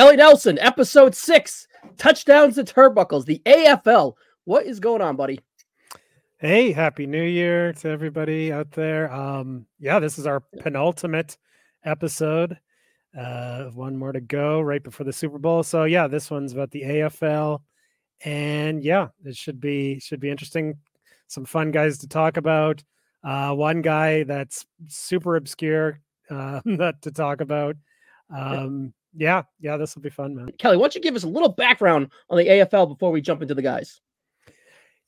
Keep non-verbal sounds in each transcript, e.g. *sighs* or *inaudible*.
Kelly Nelson, episode six, touchdowns to turnbuckles, the AFL. What is going on, buddy? Hey, happy new year to everybody out there. Um, yeah, this is our penultimate episode. Uh, one more to go right before the Super Bowl. So yeah, this one's about the AFL. And yeah, it should be should be interesting. Some fun guys to talk about. Uh, one guy that's super obscure uh, *laughs* not to talk about. Um, yeah, yeah, this will be fun, man. Kelly, why don't you give us a little background on the AFL before we jump into the guys?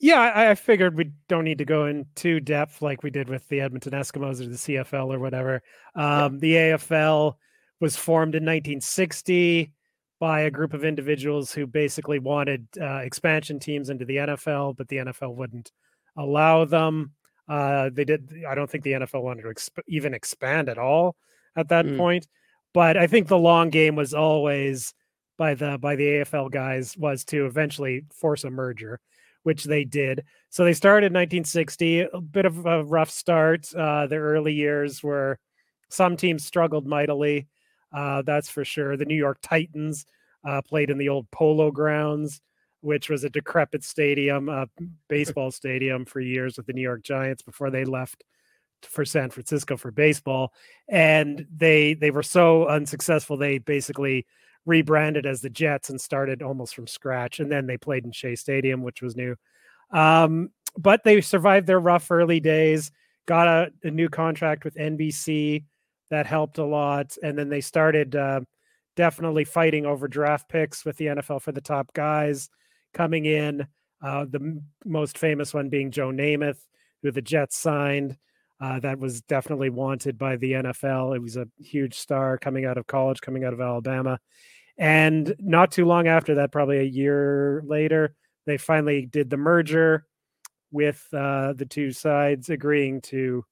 Yeah, I, I figured we don't need to go in too depth like we did with the Edmonton Eskimos or the CFL or whatever. Um. The AFL was formed in 1960 by a group of individuals who basically wanted uh, expansion teams into the NFL, but the NFL wouldn't allow them. Uh, they did. I don't think the NFL wanted to exp- even expand at all at that mm. point. But I think the long game was always by the by the AFL guys was to eventually force a merger, which they did. So they started in 1960, a bit of a rough start. Uh, the early years where some teams struggled mightily. Uh, that's for sure. The New York Titans uh, played in the old Polo Grounds, which was a decrepit stadium, uh, baseball stadium for years with the New York Giants before they left for San Francisco for baseball, and they they were so unsuccessful they basically rebranded as the Jets and started almost from scratch. And then they played in Shea Stadium, which was new. Um, but they survived their rough early days. Got a, a, new contract with NBC that helped a lot, and then they started uh, definitely fighting over draft picks with the NFL for the top guys coming in. Uh, the m- most famous one being Joe Namath, who the Jets signed. Uh, that was definitely wanted by the NFL. It was a huge star coming out of college, coming out of Alabama. And not too long after that, probably a year later, they finally did the merger with uh, the two sides agreeing to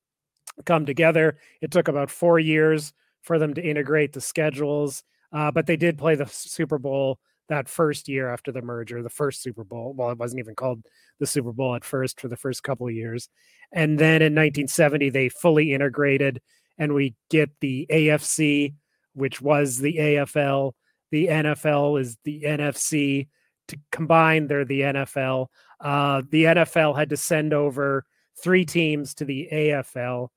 come together. It took about four years for them to integrate the schedules, uh, but they did play the Super Bowl that first year after the merger, the first Super Bowl. Well, it wasn't even called the Super Bowl at first for the first couple of years. And then in 1970, they fully integrated, and we get the AFC, which was the AFL. The NFL is the NFC. To combine, they're the NFL. Uh, the NFL had to send over three teams to the AFL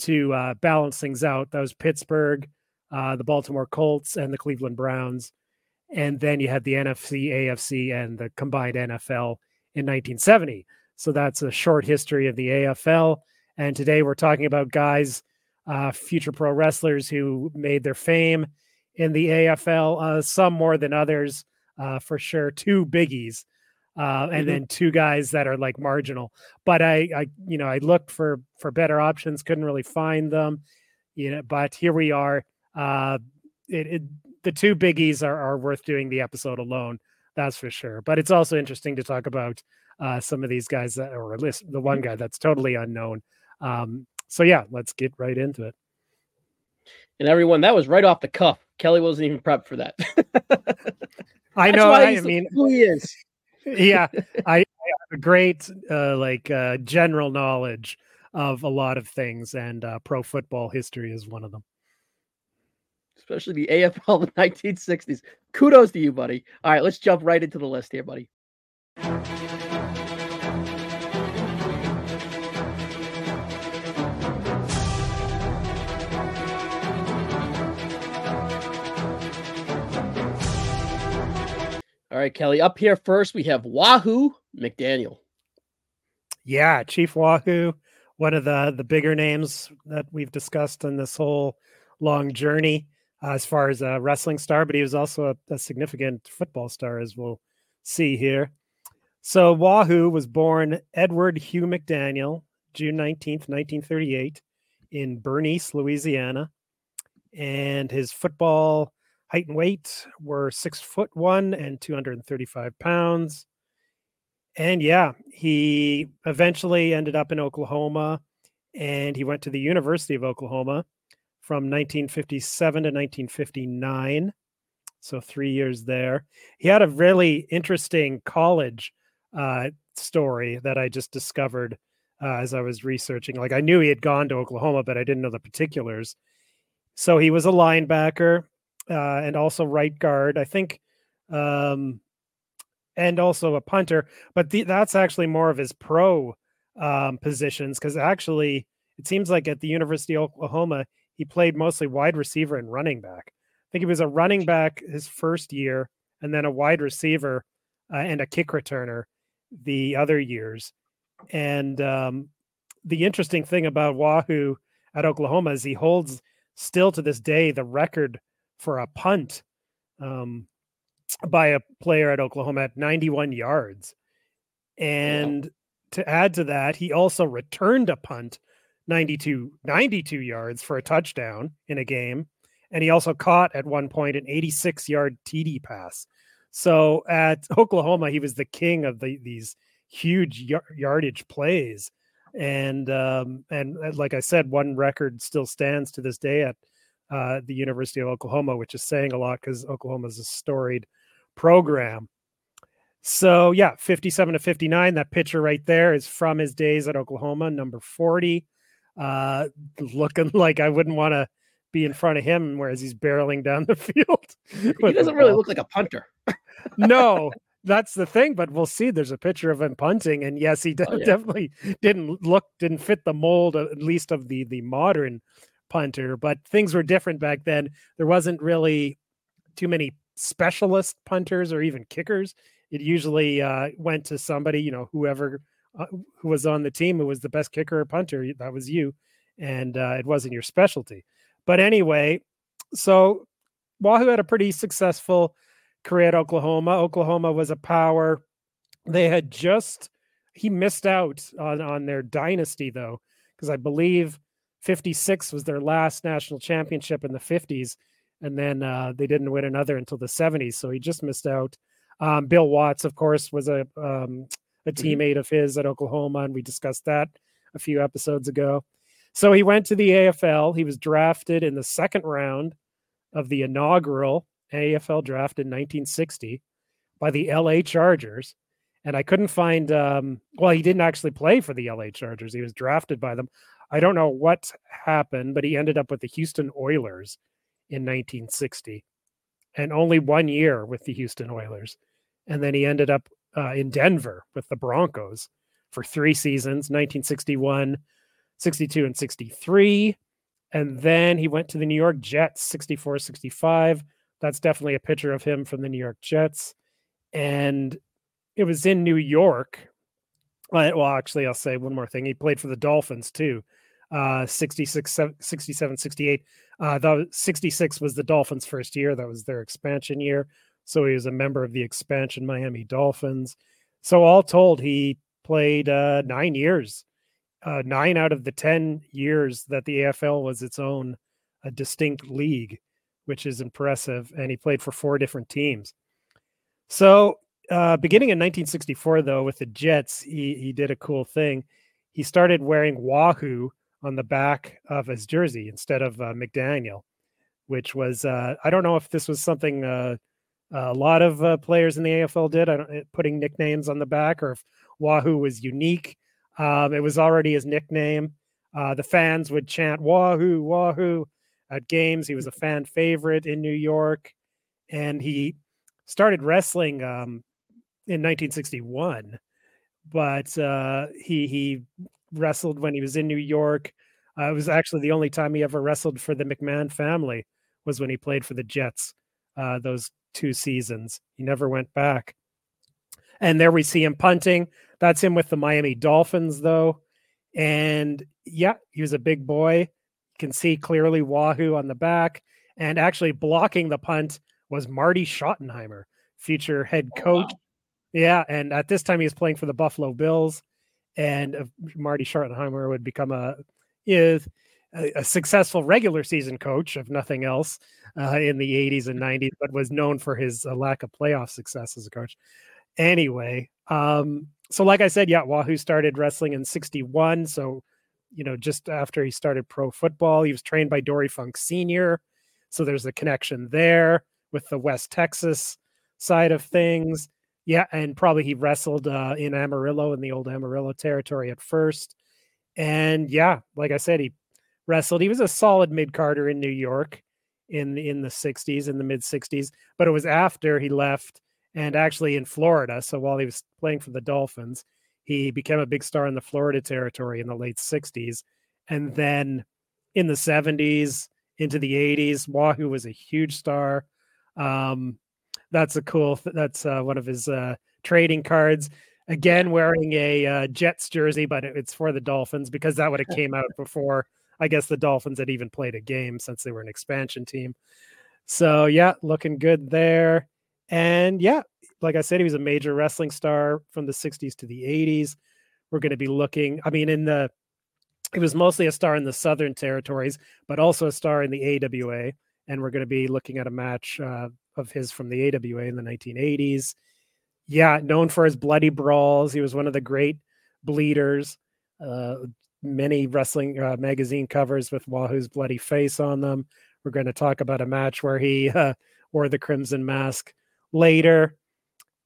to uh, balance things out. That was Pittsburgh, uh, the Baltimore Colts, and the Cleveland Browns. And then you had the NFC, AFC, and the combined NFL in 1970. So that's a short history of the AFL. And today we're talking about guys, uh, future pro wrestlers who made their fame in the AFL, uh, some more than others, uh, for sure. Two biggies. Uh, and mm-hmm. then two guys that are like marginal. But I, I, you know, I looked for for better options, couldn't really find them. You know, but here we are. Uh, it, it the two biggies are, are worth doing the episode alone. That's for sure. But it's also interesting to talk about uh, some of these guys that, or list the one guy that's totally unknown. Um, so yeah, let's get right into it. And everyone, that was right off the cuff. Kelly wasn't even prepped for that. *laughs* I know. I, mean, who he is. yeah, *laughs* I, I have a great uh, like uh, general knowledge of a lot of things, and uh, pro football history is one of them especially the AFL the *laughs* 1960s. Kudos to you, buddy. All right, let's jump right into the list here, buddy. All right, Kelly. Up here first, we have Wahoo McDaniel. Yeah, Chief Wahoo, one of the the bigger names that we've discussed in this whole long journey uh, as far as a wrestling star, but he was also a, a, significant football star, as we'll see here. So Wahoo was born Edward Hugh McDaniel, June 19th, 1938, in Bernice, Louisiana. And his football height and weight were six foot one and 235 pounds. And yeah, he eventually ended up in Oklahoma and he went to the University of Oklahoma from 1957 to 1959. So three years there. He had a really interesting college uh, story that I just discovered uh, as I was researching. Like I knew he had gone to Oklahoma, but I didn't know the particulars. So he was a linebacker. uh, and also right guard. I think, um, and also a punter. But the, that's actually more of his pro um, positions because actually it seems like at the University of Oklahoma he played mostly wide receiver and running back. I think he was a running back his first year, and then a wide receiver uh, and a kick returner the other years. And um, the interesting thing about Wahoo at Oklahoma is he holds still to this day the record for a punt um, by a player at Oklahoma at 91 yards. And to add to that, he also returned a punt 92 92 yards for a touchdown in a game and he also caught at one point an 86 yard TD pass. So at *laughs* Oklahoma he was the king of the, these huge yardage plays and um, and uh, like I said one record still stands to this day at uh, the University of Oklahoma which is saying a lot cuz Oklahoma is a storied program. So yeah, 57 to 59. That picture right there is from his days at Oklahoma, number 40. Uh, looking *laughs* like I wouldn't want to be in front of him, whereas he's barreling down *laughs* the field. He doesn't really look like a punter. *laughs* no, that's the thing. But we'll see. There's a picture of him punting, and yes, he oh, yeah. definitely didn't look, didn't fit the mold, at least of the the modern punter. But things were different back then. There wasn't really too many specialist punters or even kickers it usually uh, went to somebody, you know, whoever who was on the team who was the best kicker or punter. That was you, and uh, it wasn't your specialty. But anyway, so Wahoo had a pretty successful career at Oklahoma. Oklahoma was a power. They had just he missed out on on their dynasty though, because I believe 56 was their last national championship in the 50s, and then uh, they didn't win another until the 70s. So he just missed out um, Bill Watts, of course, was a um, a mm-hmm. teammate of his at Oklahoma, and we discussed that a few episodes ago. So he went to the AFL. He was drafted in the second round of the inaugural AFL draft in 1960 by the LA Chargers. And I couldn't find, um, well, he didn't actually play for the LA Chargers. He was drafted by them. I don't know what happened, but he ended up with the Houston Oilers in 1960 and only one year with the Houston Oilers and then he ended up uh, in Denver with the Broncos for three seasons 1961, 62, and 63. And then he went to the New York Jets 64, 65. That's definitely a picture of him from the New York Jets. And it was in New York. Well, actually, I'll say one more thing. He played for the Dolphins too. Uh, 66, 67, 68. Uh, the 66 was the Dolphins' first year. That was their expansion year. So he was a member of the expansion Miami Dolphins. So all told, he played uh, nine years, uh, nine out of the 10 years that the AFL was its own a distinct league, which is impressive. And he played for four different teams. So uh, beginning in 1964, though, with the Jets, he, he did a cool thing. He started wearing Wahoo on the back of his jersey instead of uh, McDaniel, which was, uh, I don't know if this was something uh, a lot of uh, players in the AFL did. I don't putting nicknames on the back, or if Wahoo was unique, um, it was already his nickname. Uh, the fans would chant Wahoo, Wahoo at games. He was a fan favorite in New York, and he started wrestling um, in 1961. But uh, he he wrestled when he was in New York. Uh, it was actually the only time he ever wrestled for the McMahon family was when he played for the Jets. Those two seasons. He never went back. And there we see him punting. That's him with the Miami Dolphins, though. And yeah, he was a big boy. You can see clearly Wahoo on the back. And actually blocking the punt was Marty Schottenheimer, future head oh, coach. Oh, wow. Yeah. And at this time, he was playing for the Buffalo Bills. And uh, Marty Schottenheimer would become a, is a, a successful regular season coach, if nothing else uh, in the 80s and 90s, but was known for his uh, lack of playoff success as a coach. Anyway, um, so like I said, yeah, Wahoo started wrestling in 61. So, you know, just after he started pro football, he was trained by Dory Funk Sr. So there's a connection there with the West Texas side of things. Yeah, and probably he wrestled uh, in Amarillo in the old Amarillo territory at first. And yeah, like I said, he wrestled. He was a solid mid carder in New York in in the 60s in the mid 60s but it was after he left and actually in Florida. So while he was playing for the Dolphins he became a big star in the Florida territory in the late 60s and then in the 70s into the 80s Wahoo was a huge star. Um that's a cool that's uh, one of his uh trading cards. Again wearing a uh, Jets jersey, but it's for the Dolphins because that would have *laughs* came out before I guess the Dolphins had even played a game since they were an expansion team. So yeah, looking good there. And yeah, like I said, he was a major wrestling star from the 60s to the 80s. We're going to be looking, I mean, in the he was mostly a star in the Southern territories, but also a star in the AWA. And we're going to be looking at a match uh, of his from the AWA in the 1980s yeah, known for his bloody brawls. He was one of the great bleeders. Uh, many wrestling uh, magazine covers with Wahoo's bloody face on them. We're going to talk about a match where he *laughs* uh, wore the crimson mask later.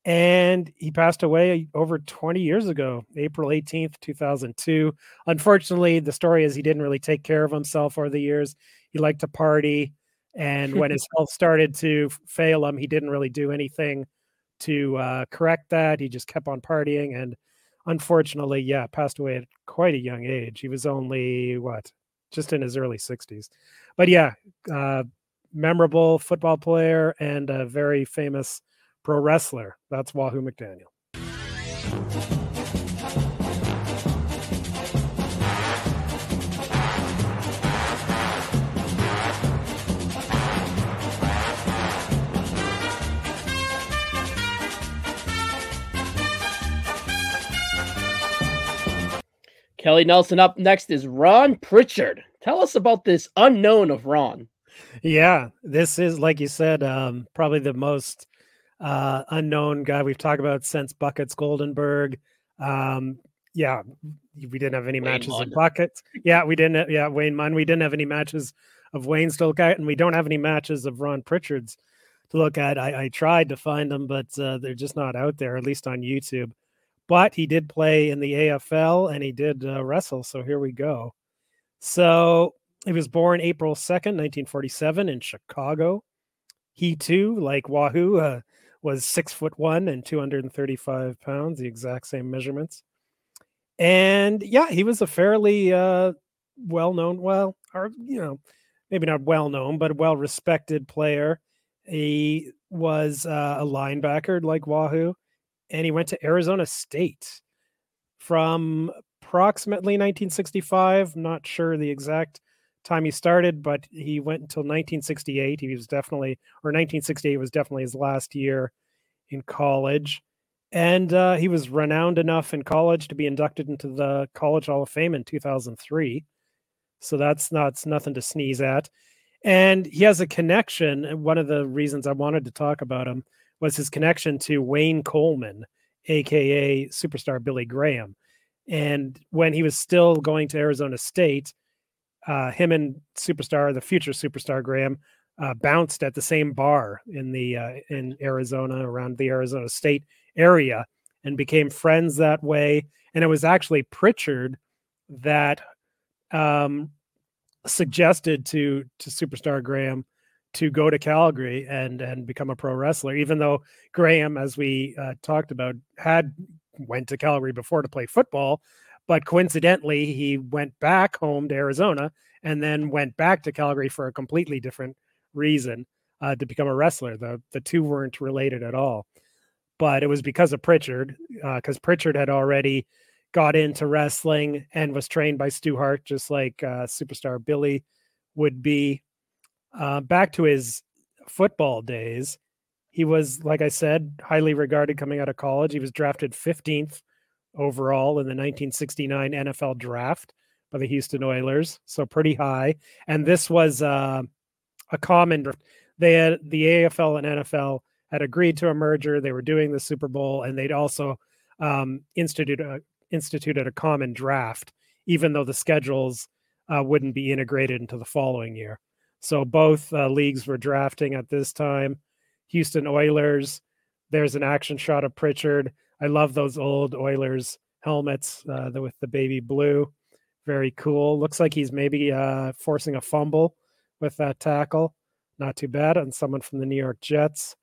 And he passed away over 20 years ago, April 18th, 2002. Unfortunately, the story is he didn't really take care of himself over the years. He liked to party. And when his *laughs* health started to fail him, he didn't really do anything to uh, correct that. He just kept on partying and unfortunately, yeah, passed away at quite a young age. He was only what, just in his early 60s. But yeah, uh, memorable football player and a very famous pro wrestler. That's Wahoo McDaniel. Kelly Nelson up next is Ron Pritchard. Tell us about this unknown of Ron. Yeah, this is like you said, um, probably the most uh, unknown guy we've talked about since Buckets Goldenberg. Um, yeah, we didn't have any Wayne matches Munn. of Buckets. Yeah, we didn't. Yeah, Wayne Munn. We didn't have any matches of Wayne to look at, and we don't have any matches of Ron Pritchard's to look at. I, I tried to find them, but uh, they're just not out there, at least on YouTube but he did play in the AFL and he did uh, wrestle. So here we go. So he was born April 2nd, 1947, in Chicago. He too, like Wahoo, uh, was six foot one and 235 pounds, the exact same measurements. And yeah, he was a fairly uh, well known, well, or, you know, maybe not well known, but well respected player. He was uh, a linebacker like Wahoo and he went to Arizona State from approximately 1965. not sure the exact time he started, but he went until 1968. He was definitely, or 1968 was definitely his last year in college. And uh, he was renowned enough in college to be inducted into the College Hall of Fame in 2003. So that's not nothing to sneeze at. And he has a connection. One of the reasons I wanted to talk about him was his connection to Wayne Coleman, aka superstar Billy Graham. And when he was still going to Arizona State, uh, him and superstar, the future superstar Graham, uh, bounced at the same bar in the uh, in Arizona around the Arizona State area and became friends that way. And it was actually Pritchard that um, suggested to to superstar Graham to go to Calgary and and become a pro wrestler. Even though Graham, as we uh, talked about, had went to Calgary before to play football, but coincidentally he went back home to Arizona and then went back to Calgary for a completely different reason uh, to become a wrestler. The the two weren't related at all, but it was because of Pritchard because uh, Pritchard had already got into wrestling and was trained by Stu Hart, just like uh, superstar Billy would be uh, back to his football days, he was, like I said, highly regarded coming out of college. He was drafted 15th overall in the 1969 NFL draft by the Houston Oilers, so pretty high. And this was uh, a common. They had the AFL and NFL had agreed to a merger. They were doing the Super Bowl, and they'd also um, instituted a, instituted a common draft, even though the schedules uh, wouldn't be integrated into the following year. So both uh, leagues were drafting at this time. Houston Oilers. There's an action shot of Pritchard. I love those old Oilers helmets uh, with the baby blue. Very cool. Looks like he's maybe uh, forcing a fumble with that tackle. not too bad on someone from the New York Jets.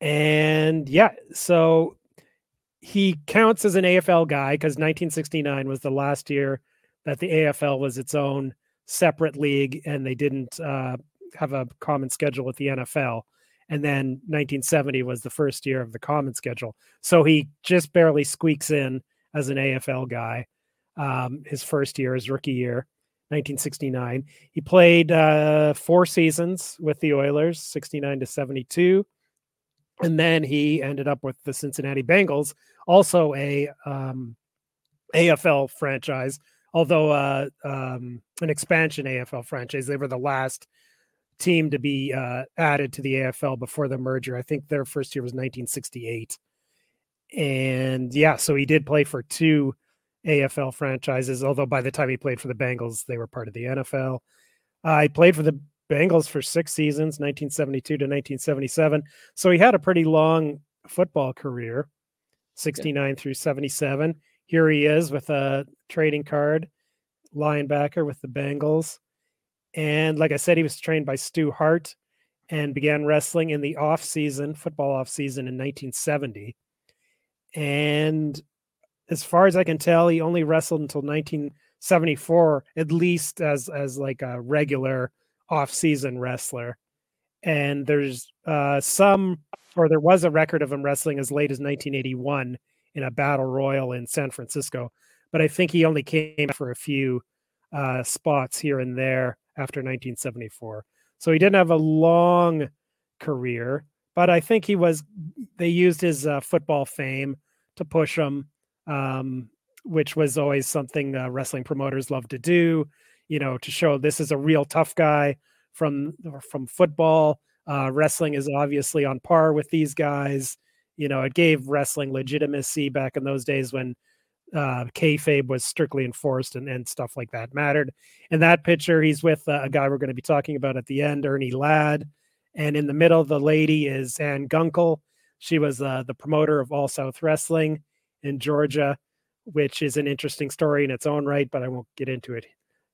And yeah, so he counts as an AFL guy because 1969 was the last year that the AFL was its own separate league and they didn't uh, have a common schedule with the NFL. And then 1970 was the first year of the common schedule. So he just barely squeaks in as an AFL guy. Um, his first year, his rookie year, 1969. He played uh, four seasons with the Oilers, 69 to 72. And then he ended up with the Cincinnati Bengals, also a um, AFL franchise, although uh, um, an expansion AFL franchise. They were the last team to be uh, added to the AFL before the merger. I think their first year was 1968. And yeah, so he did play for two AFL franchises, although by the time he played for the Bengals, they were part of the NFL. Uh, he played for the Bengals for six seasons, 1972 to 1977. So he had a pretty long football career, 69 through 77. Here he is with a trading card, linebacker with the Bengals. And like I said, he was trained by Stu Hart and began wrestling in the off season, football off season in 1970. And as far as I can tell, he only wrestled until 1974, at least as as like a regular off-season wrestler. And there's uh, some, or there was a record of him wrestling as late as 1981 in a battle royal in San Francisco. But I think he only came for a few uh, spots here and there after 1974. So he didn't have a long career, but I think he was. They used his uh, football fame to push him, um, which was always something uh, wrestling promoters love to do you know, to show this is a real tough guy from from football. Uh, wrestling is obviously on par with these guys. You know, it gave wrestling legitimacy back in those days when uh, kayfabe was strictly enforced and, and stuff like that mattered. In that picture, he's with uh, a guy we're going to be talking about at the end, Ernie Ladd. And in the middle, the lady is Ann Gunkel. She was uh, the promoter of All South Wrestling in Georgia, which is an interesting story in its own right, but I won't get into it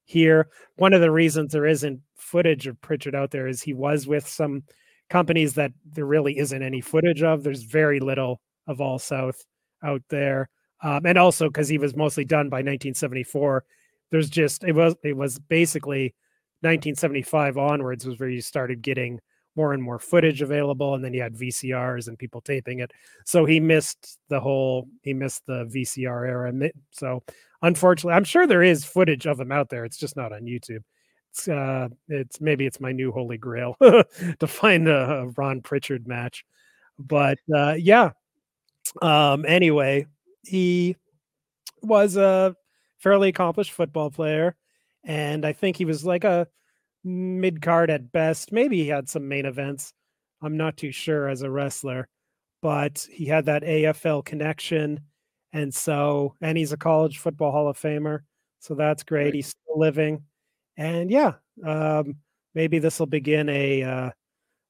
here. One of the reasons there isn't footage of Pritchard out there is he was with some companies that there really isn't any footage of. There's very little of All South out there. Um, and also because he was mostly done by 1974. There's just it was it was basically 1975 onwards was where you started getting more and more footage available and then you had VCRs and people taping it. So he missed the whole he missed the VCR era. So unfortunately, I'm sure there is footage of him out there. It's just not on YouTube. It's uh, it's maybe it's my new holy grail *laughs* to find a, a, Ron Pritchard match. But uh, yeah. Um. Anyway, he was a fairly accomplished football player, and I think he was like a mid card at best. Maybe he had some main events. I'm not too sure as a wrestler, but he had that AFL connection and so, and he's a college football Hall of Famer. So that's great. He's still living. And yeah, um, maybe this will begin a, uh,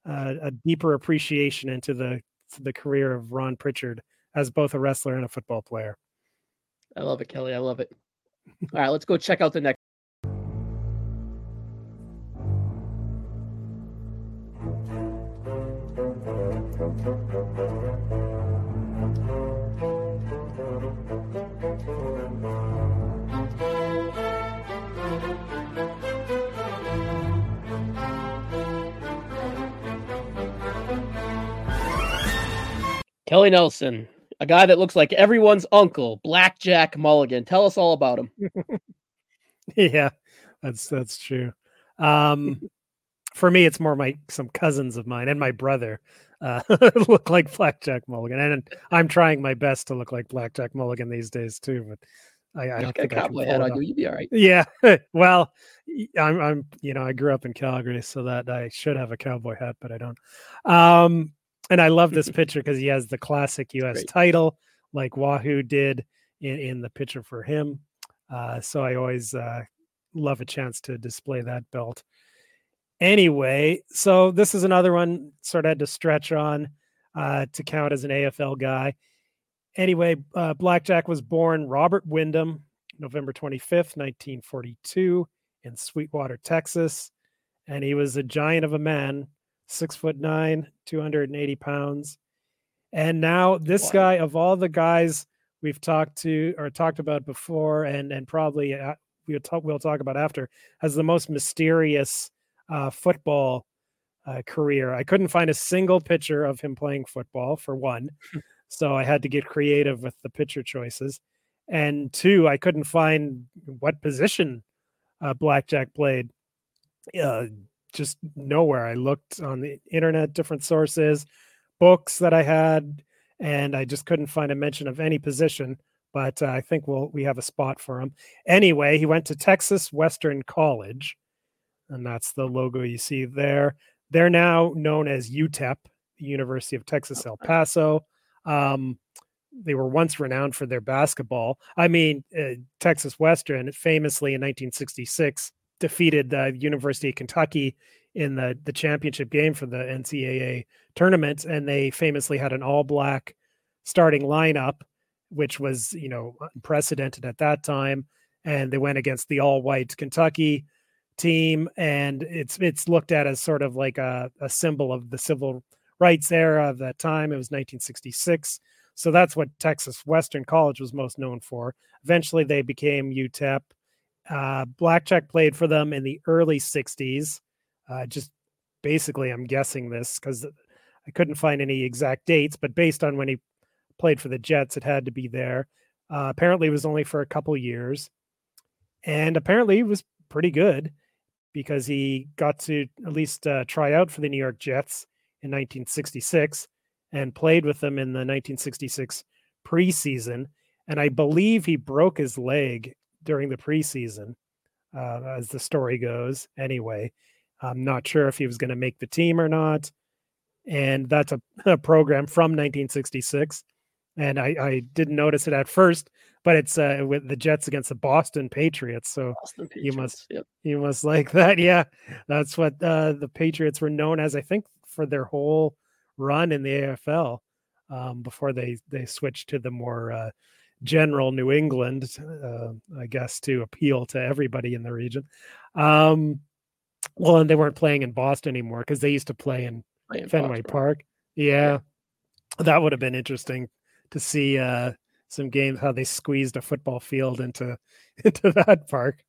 a deeper appreciation into the the career of Ron Pritchard as both a wrestler and a football player. I love it, Kelly. I love it. All right, let's go check out the next. Kelly Nelson, a guy that looks like everyone's uncle, Blackjack Mulligan. Tell us all about him. *laughs* yeah, that's that's true. Um, for me, it's more my some cousins of mine and my brother uh, *laughs* look like Blackjack Mulligan, and I'm trying my best to look like Blackjack Mulligan these days too. But I, I don't think I can my head on you. You'd be all right. Yeah. *laughs* well, I'm, I'm, you know, I grew up in Calgary, so that I should have a cowboy hat, but I don't. Um, and I love this *laughs* picture because he has the classic U.S. Great. title, like Wahoo did in, in the picture for him. Uh, so I always uh, love a chance to display that belt. Anyway, so this is another one sort of had to stretch on uh, to count as an AFL guy. Anyway, uh, Blackjack was born Robert Windham, November 25th, 1942, in Sweetwater, Texas. and he was a giant of a man, six foot nine, 280 pounds. And now this wow. guy, of all the guys we've talked to or talked about before, and and probably uh, we'll talk we'll talk about after, has the most mysterious uh, football uh, career. I couldn't find a single picture of him playing football for one, so I had to get creative with the picture choices. And two, I couldn't find what position uh, Blackjack played. Just nowhere. I looked on the internet, different sources, books that I had, and I just couldn't find a mention of any position. But uh, I think we'll we have a spot for him. Anyway, he went to Texas Western College, and that's the logo you see there. They're now known as UTEP, the University of Texas El Paso. Um, they were once renowned for their basketball. I mean, uh, Texas Western famously in 1966 defeated the University of Kentucky in the the championship game for the NCAA tournament, and they famously had an all black starting lineup, which was you know unprecedented at that time. And they went against the all white Kentucky team, and it's it's looked at as sort of like a, a symbol of the civil rights era of that time. It was 1966. So that's what Texas Western College was most known for. Eventually, they became UTEP. Uh, Blackjack played for them in the early 60s. Uh, just basically, I'm guessing this because I couldn't find any exact dates, but based on when he played for the Jets, it had to be there. Uh, apparently, it was only for a couple years. And apparently, he was pretty good because he got to at least uh, try out for the New York Jets in 1966 and played with them in the 1966 preseason. And I believe he broke his leg during the preseason, uh, as the story goes. Anyway, I'm not sure if he was going to make the team or not. And that's a, *laughs* a program from 1966. And I, I, didn't notice it at first, but it's uh, with the Jets against the Boston Patriots. So Boston Patriots, you must yep. you must *laughs* like that. Yeah, that's what uh, the Patriots were known as. I think for their whole run in the AFL um, before they they switched to the more uh, general New England, uh, I guess, to appeal to everybody in the region. Um, well, and they weren't playing in Boston anymore because they used to play in, play in Fenway. Park. Yeah, yeah, that would have been interesting to see uh, some games how they squeezed a football field into *laughs* into that park.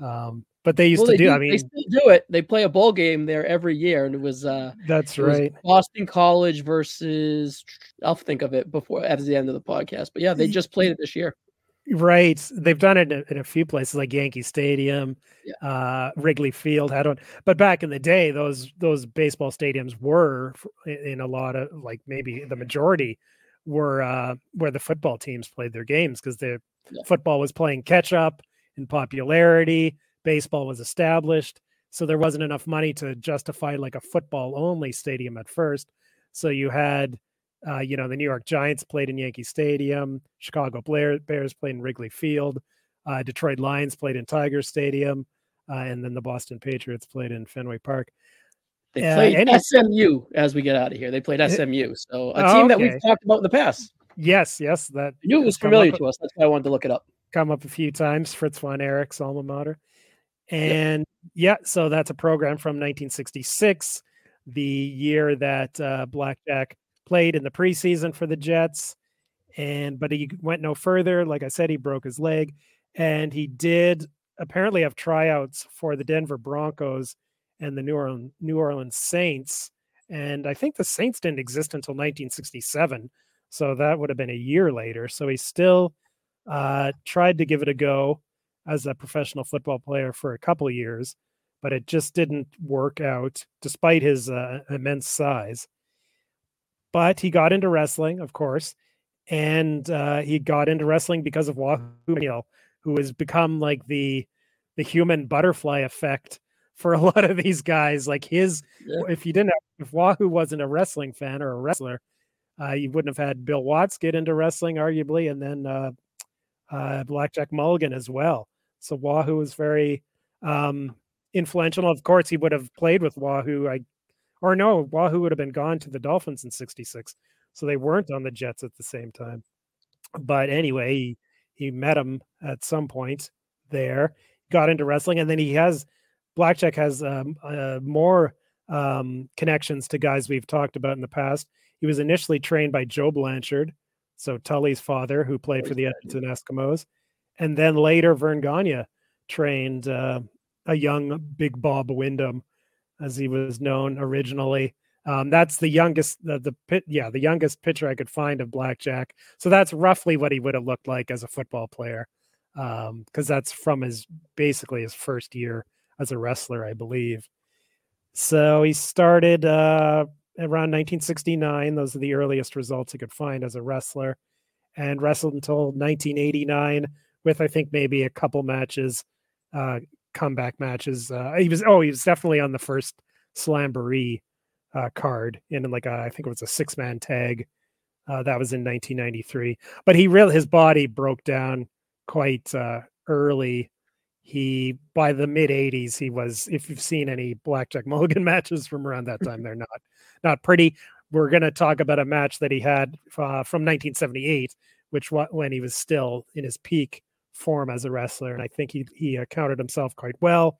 Um, but they used well, to do, do, I mean, they still do it. They play a bowl game there every year, and it was uh, that's it right. Boston College versus I'll think of it before at the end of the podcast. But yeah, they just played it this year. Right, they've done it in, in a few places like Yankee Stadium, yeah. uh, Wrigley Field. I don't, but back in the day, those those baseball stadiums were in a lot of like maybe the majority were uh, where the football teams played their games because the yeah. football was playing catch up in popularity baseball was established. So there wasn't enough money to justify like a football only stadium at first. So you had, uh, you know, the New York Giants played in Yankee Stadium, Chicago Bears played in Wrigley Field, uh, Detroit Lions played in Tiger Stadium, uh, and then the Boston Patriots played in Fenway Park. They uh, played any... SMU as we get out of here. They played SMU, so a team okay. that we've talked about in the past. Yes, yes, that I knew it was familiar to us. That's why I wanted to look it up. Come up a few times. Fritz von Erich's alma mater. And yeah, so that's a program from 1966, the year that uh, Blackjack played in the preseason for the Jets. And but he went no further. Like I said, he broke his leg, and he did apparently have tryouts for the Denver Broncos and the New Orleans New Orleans Saints. And I think the Saints didn't exist until 1967, so that would have been a year later. So he still uh, tried to give it a go as a professional football player for a couple years, but it just didn't work out despite his uh, immense size. But he got into wrestling, of course, and uh, he got into wrestling because of Wahoo McDaniel, who has become like the the human butterfly effect for a *laughs* lot of these guys. Like his, yeah. if you didn't, have, if Wahoo wasn't a wrestling fan or a wrestler, uh, you wouldn't have had Bill Watts get into wrestling, arguably, and then uh, uh, Blackjack Mulligan as well. So Wahoo was very um, influential. Of course, he would have played with Wahoo. I or no, Wahoo would have been gone to the Dolphins in '66, so they weren't on the Jets at the same time. But anyway, he, he met him at some point there, got into wrestling, and then he has Blackjack has um, uh, more um, connections to guys we've talked about in the past. He was initially trained by Joe Blanchard, so Tully's father, who played for the Edmonton Eskimos, and then later Verne Gagne trained uh, a young Big Bob Windham, as he was known originally. Um, that's the youngest, the, the pit, yeah, the youngest pitcher I could find of Blackjack. So that's roughly what he would have looked like as a football player, because um, that's from his basically his first year as a wrestler, I believe. So he started uh, around 1969. Those are the earliest results he could find as a wrestler, and wrestled until 1989 with I think maybe a couple matches, uh, comeback matches. Uh, he was oh he was definitely on the first Slamboree uh, card in like a, I think it was a six man tag. Uh, that was in 1993. But he really his body broke down quite uh, early. He by the mid 80s he was. If you've seen any Blackjack *laughs* Mulligan matches from around that time, they're not not pretty. We're going to talk about a match that he had uh, from 1978, which when he was still in his peak form as a wrestler, and I think he he accounted himself quite well.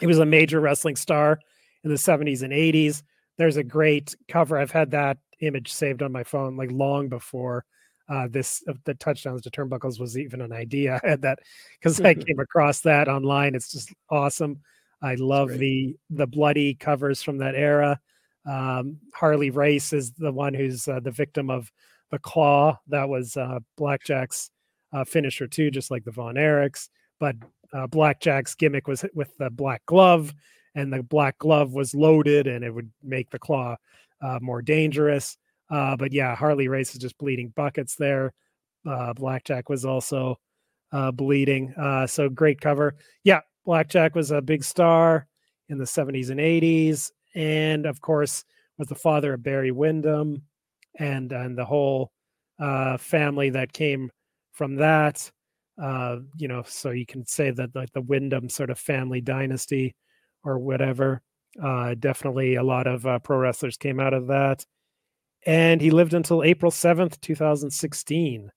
He was a major wrestling star in the 70s and 80s. There's a great cover. I've had that image saved on my phone like long before uh, this the touchdowns to turnbuckles was even an idea. *laughs* I had that because I *laughs* came across that online. It's just awesome. I love the the bloody covers from that era. Um, Harley Race is the one who's uh, the victim of the claw. That was uh, Blackjack's uh, finisher too, just like the Von Erichs. But uh, Blackjack's gimmick was with the black glove, and the black glove was loaded, and it would make the claw uh, more dangerous. Uh, but yeah, Harley Race is just bleeding buckets there. Uh, Blackjack was also uh, bleeding. so great cover. Yeah, Blackjack was a big star in the 70s and 80s, and of course was the father of Barry Windham, and and the whole family that came from that. Uh, you know, so you can say that like the Windham sort of family dynasty or whatever. Uh, definitely a lot of uh, pro wrestlers came out of that. And he lived until April 7th, 2016.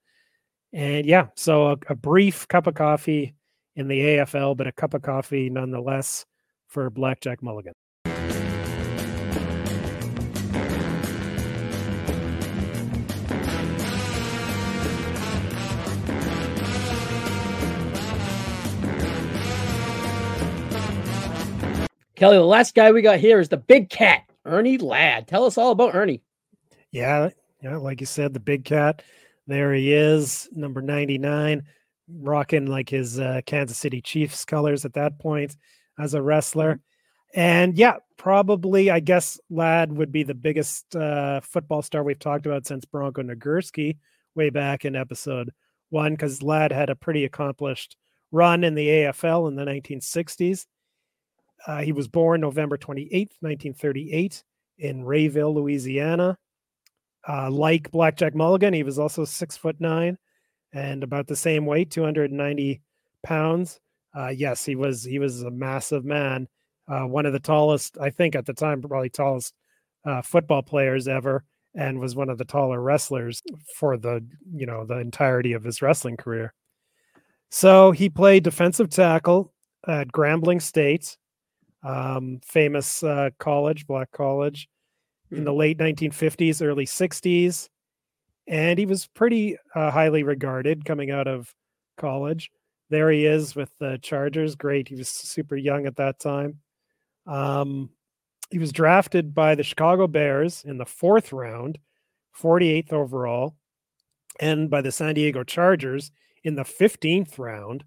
And yeah, so a, a brief cup of coffee in the AFL, but a cup of coffee nonetheless for Blackjack Mulligan. Kelly, the last guy we got here is the big cat, Ernie Ladd. Tell us all about Ernie. Yeah, yeah, like you said, the big cat. There he is, number 99, rocking like his uh, Kansas City Chiefs colors at that point as a wrestler. And yeah, probably, I guess Ladd would be the biggest uh, football star we've talked about since Bronco Nagurski way back in episode one, because Ladd had a pretty accomplished run in the AFL in the 1960s. Uh, he was born November 28th, 1938, in Rayville, Louisiana. Uh, like Blackjack Mulligan, he was also six foot nine and about the same weight, 290 pounds. Uh, yes, he was he was a massive man, uh, one of the tallest, I think, at the time, probably tallest uh, football players ever, and was one of the taller wrestlers for the you know the entirety of his wrestling career. So he played defensive tackle at Grambling State um, famous uh, college, black college, in the late 1950s, early 60s. And he was pretty uh, highly regarded coming out of college. There he is with the Chargers. Great. He was super young at that time. Um, he was drafted by the Chicago Bears in the fourth round, 48th overall, and by the San Diego Chargers in the 15th round,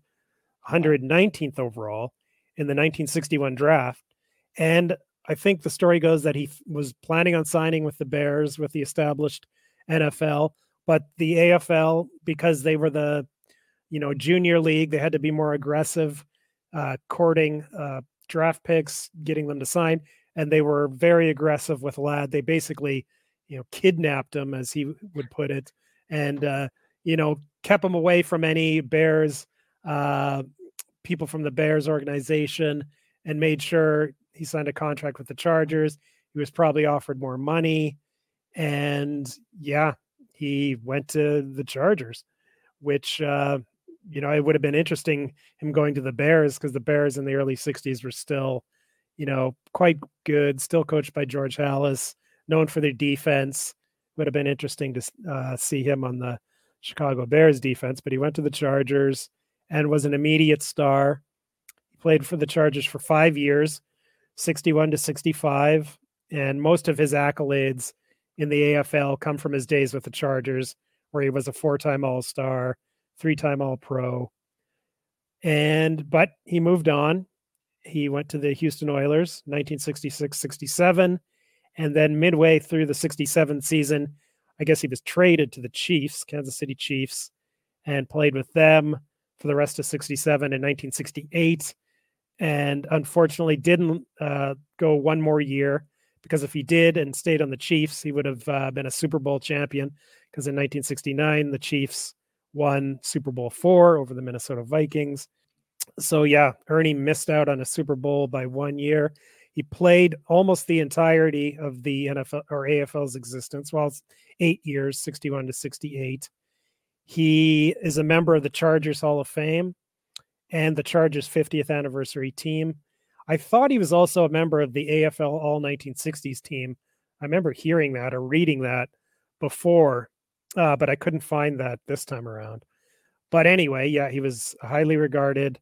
119th overall in the 1961 draft. And I think the story goes that he was planning on signing with the Bears with the established NFL, but the AFL, because they were the you know junior league, they had to be more aggressive, uh, courting uh, draft picks, getting them to sign, and they were very aggressive with Ladd. They basically you know kidnapped him, as he would put it, and uh, you know kept him away from any Bears uh, people from the Bears organization and made sure he signed a contract with the Chargers. He was probably offered more money. And yeah, he went to the Chargers, which, uh, you know, it would have been interesting him going to the Bears because the Bears in the early 60s were still, you know, quite good, still coached by George Halas, known for their defense. Would have been interesting to uh, see him on the Chicago Bears defense, but he went to the Chargers and was an immediate star. He played for the Chargers for five years, 61 to 65, and most of his accolades in the AFL come from his days with the Chargers, where he was a four time All Star, three time All Pro. And, but he moved on. He went to the Houston Oilers, 1966 67. And then midway through the 67 season, I guess he was traded to the Chiefs, Kansas City Chiefs, and played with them for the rest of 67 and 1968. And unfortunately, didn't uh, go one more year because if he did and stayed on the Chiefs, he would have uh, been a Super Bowl champion. Because in 1969, the Chiefs won Super Bowl four over the Minnesota Vikings. So, yeah, Ernie missed out on a Super Bowl by one year. He played almost the entirety of the NFL or AFL's existence, well, it's eight years, 61 to 68. He is a member of the Chargers Hall of Fame and the Chargers 50th anniversary team. I thought he was also a member of the AFL All 1960s team. I remember hearing that or reading that before, uh, but I couldn't find that this time around. But anyway, yeah, he was a highly regarded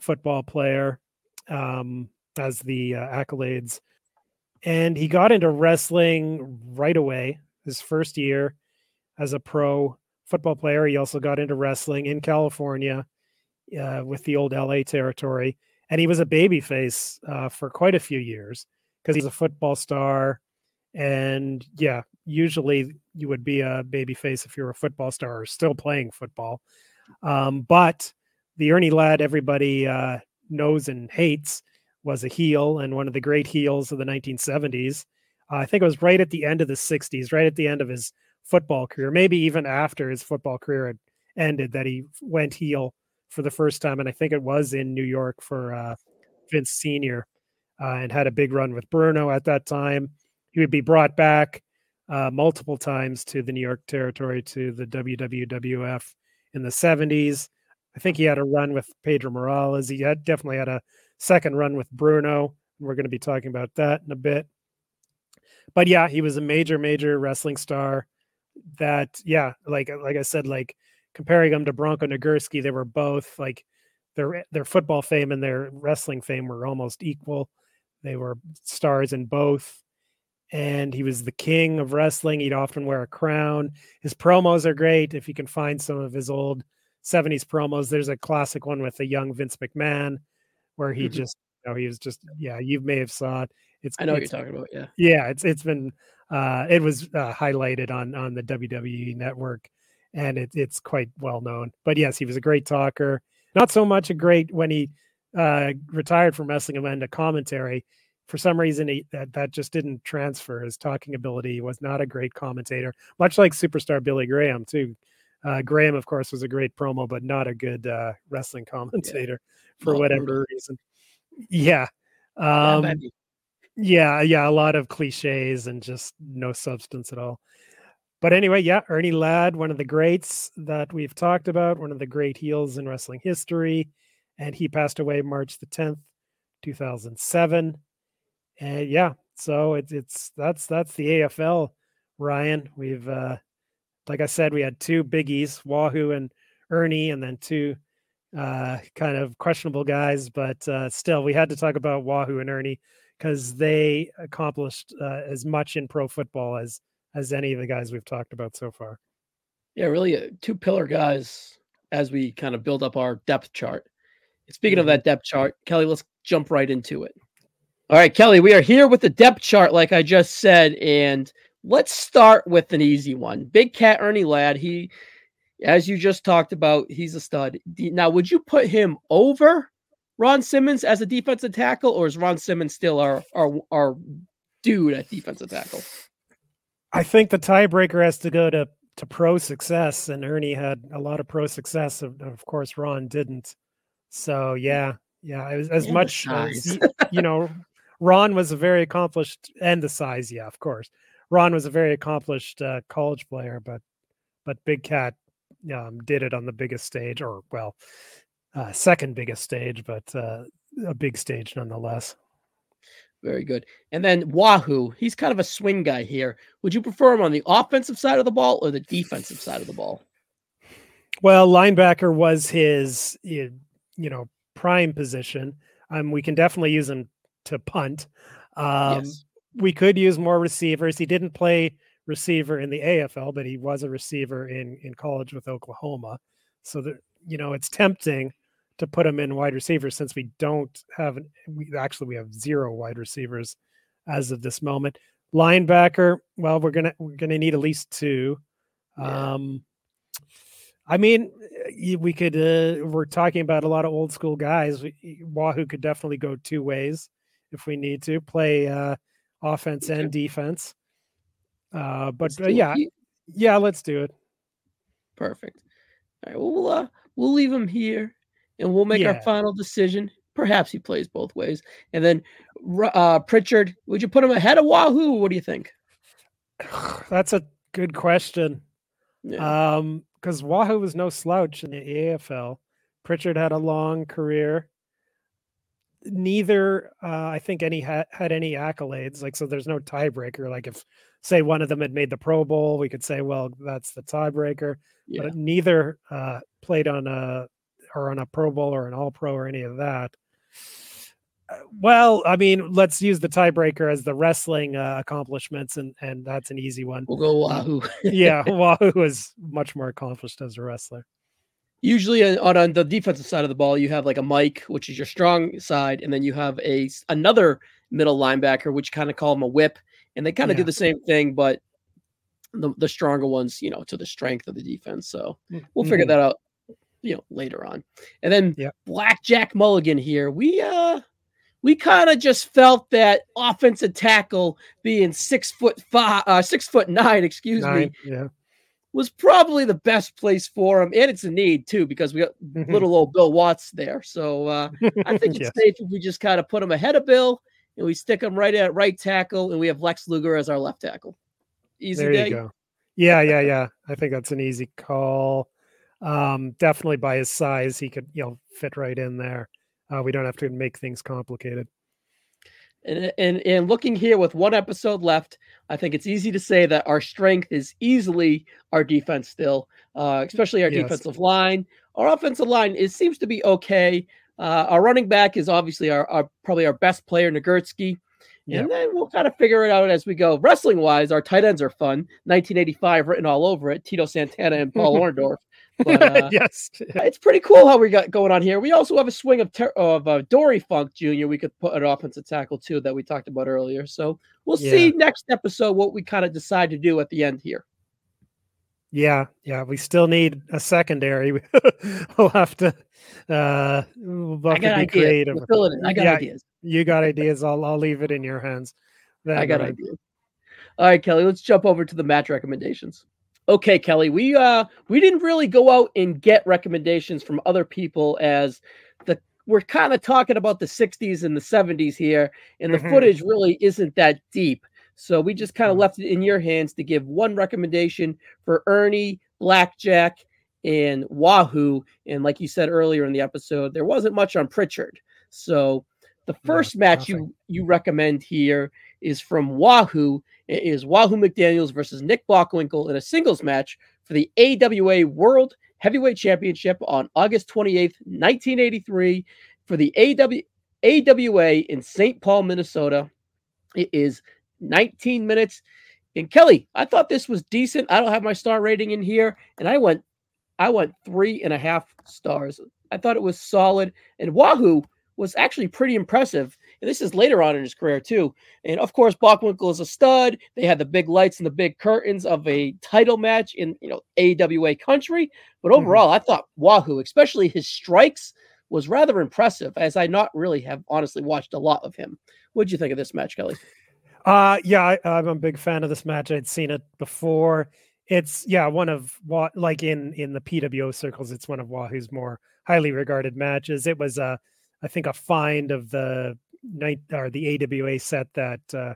football player, um, as the uh, accolades. And he got into wrestling right away, his first year as a pro football player. He also got into wrestling in California uh, with the old LA territory and he was a babyface uh, for quite a few years because he's a football star. And yeah, usually you would be a babyface if you're a football star or still playing football. Um, but the Ernie Ladd everybody uh, knows and hates was a heel and one of the great heels of the 1970s. Uh, I think it was right at the end of the 60s, right at the end of his football career, maybe even after his football career had ended, that he went heel for the first time, and I think it was in New York for uh, Vince Senior, uh, and had a big run with Bruno at that time. He would be brought back uh, multiple times to the New York territory to the WWF in the 70s. I think he had a run with Pedro Morales. He had definitely had a second run with Bruno. We're going to be talking about that in a bit. But yeah, he was a major, major wrestling star. That yeah, like like I said, like comparing them to Bronco Nagurski, they were both like their their football fame and their wrestling fame were almost equal. They were stars in both. And he was the king of wrestling. He'd often wear a crown. His promos are great. If you can find some of his old 70s promos, there's a classic one with a young Vince McMahon where he mm-hmm. just, you know, he was just, yeah, you may have saw it. It's, I know it's, what you're talking about. Yeah. Yeah. It's, it's been, uh, it was uh, highlighted on, on the WWE network and it, it's quite well known. But yes, he was a great talker. Not so much a great when he uh, retired from wrestling and went into commentary. For some reason, he, that that just didn't transfer. His talking ability was not a great commentator, much like superstar Billy Graham too. Uh, Graham, of course, was a great promo, but not a good uh, wrestling commentator yeah. for whatever reason. Yeah. Um, yeah, yeah, yeah, a lot of cliches and just no substance at all. But anyway, yeah, Ernie Ladd, one of the greats that we've talked about, one of the great heels in wrestling history. And he passed away March the 10th, 2007. And yeah, so it's it's that's that's the AFL, Ryan. We've uh like I said, we had two biggies, Wahoo and Ernie, and then two uh kind of questionable guys, but uh still we had to talk about Wahoo and Ernie because they accomplished uh, as much in pro football as as any of the guys we've talked about so far. Yeah, really, uh, two pillar guys as we kind of build up our depth chart. Speaking mm-hmm. of that depth chart, Kelly, let's jump right into it. All right, Kelly, we are here with the depth chart, like I just said, and let's start with an easy one. Big Cat Ernie Ladd, he, as you just talked about, he's a stud. Now, would you put him over Ron Simmons as a defensive tackle, or is Ron Simmons still our our, our dude at defensive tackle? I think the tiebreaker has to go to to pro success, and Ernie had a lot of pro success. Of, of course, Ron didn't. So yeah, yeah, as, as much as you know, Ron was a very accomplished, and the size, yeah, of course. Ron was a very accomplished uh, college player, but but Big Cat um, did it on the biggest stage, or well, uh, second biggest stage, but uh, a big stage nonetheless. Very good. And then Wahoo, he's kind of a swing guy here. Would you prefer him on the offensive side of the ball or the defensive side of the ball? Well, linebacker was his, you know, prime position. Um, we can definitely use him to punt. Um, yes. We could use more receivers. He didn't play receiver in the AFL, but he was a receiver in in college with Oklahoma. So that you know, it's tempting to put him in wide receivers since we don't have we actually we have zero wide receivers as of this moment. Linebacker, well, we're gonna we're gonna need at least two. Yeah. Um I mean, we could uh, we're talking about a lot of old school guys. Wahoo could definitely go two ways if we need to play uh offense and defense. Uh but uh, yeah. Yeah, let's do it. Perfect. All right, well, we'll uh, we'll leave him here and we'll make yeah. our final decision. Perhaps he plays both ways. And then uh, Pritchard, would you put him ahead of Wahoo? What do you think? *sighs* That's a good question. Yeah. Um, because Wahoo was no slouch in the AFL. Pritchard had a long career. Neither, uh, I think, any had had any accolades. Like, so there's no tiebreaker. Like, if say one of them had made the Pro Bowl, we could say, well, that's the tiebreaker. Yeah. But neither uh, played on a or on a Pro Bowl or an All Pro or any of that. Uh, well, I mean, let's use the tiebreaker as the wrestling uh, accomplishments, and and that's an easy one. We'll go Wahoo. yeah, *laughs* Wahoo was much more accomplished as a wrestler. Usually on, on the defensive side of the ball, you have like a Mike, which is your strong side, and then you have a another middle linebacker, which kind of call him a whip, and they kind of yeah. do the same thing, but the, the stronger ones, you know, to the strength of the defense. So mm, we'll figure mm-hmm. that out you know later on. And then yep. Blackjack Mulligan here. We uh we kind of just felt that offensive tackle being six foot five, uh, six foot nine, excuse nine, me, yeah, was probably the best place for him, and it's a need too because we got mm-hmm. little old Bill Watts there. So uh, I think *laughs* it's yes. safe if we just kind of put him ahead of Bill and we stick him right at right tackle, and we have Lex Luger as our left tackle. Easy there day. you go. Yeah, yeah, yeah. I think that's an easy call. Um, definitely by his size, he could you know fit right in there. Uh, we don't have to make things complicated. And, and and looking here with one episode left, I think it's easy to say that our strength is easily our defense still, uh, especially our yes. defensive line. Our offensive line it seems to be okay. Uh, our running back is obviously our, our probably our best player, Nagurski. Yep. And then we'll kind of figure it out as we go. Wrestling wise, our tight ends are fun. 1985 written all over it. Tito Santana and Paul *laughs* Orndorff. But, uh, *laughs* yes, it's pretty cool how we got going on here. We also have a swing of ter- of uh, Dory Funk Jr. We could put an offensive tackle too that we talked about earlier. So we'll yeah. see next episode what we kind of decide to do at the end here. Yeah, yeah, we still need a secondary. *laughs* we'll have to. Uh, we'll have to be ideas. creative. We'll I got yeah, ideas. You got ideas. I'll I'll leave it in your hands. I got uh, ideas. All right, Kelly. Let's jump over to the match recommendations okay, Kelly, we uh we didn't really go out and get recommendations from other people as the we're kind of talking about the 60s and the 70s here, and the mm-hmm. footage really isn't that deep. So we just kind of mm-hmm. left it in your hands to give one recommendation for Ernie, Blackjack, and Wahoo. And like you said earlier in the episode, there wasn't much on Pritchard. So the first no, match you you recommend here is from Wahoo. It is Wahoo McDaniels versus Nick Bockwinkel in a singles match for the AWA World Heavyweight Championship on August 28th, 1983, for the AW, AWA in St. Paul, Minnesota. It is 19 minutes. And Kelly, I thought this was decent. I don't have my star rating in here, and I went, I went three and a half stars. I thought it was solid. And Wahoo was actually pretty impressive. And this is later on in his career, too. And of course, Bockwinkel is a stud. They had the big lights and the big curtains of a title match in, you know, AWA country. But mm-hmm. overall, mm-hmm. I thought Wahoo, especially his strikes, was rather impressive, as I not really have honestly watched a lot of him. What did you think of this match, Kelly? Uh yeah, I, I'm a big fan of this match. I'd seen it before. It's yeah, one of what like in in the PWO circles, it's one of Wahoo's more highly regarded matches. It was a I think a find of the night or the AWA set that uh,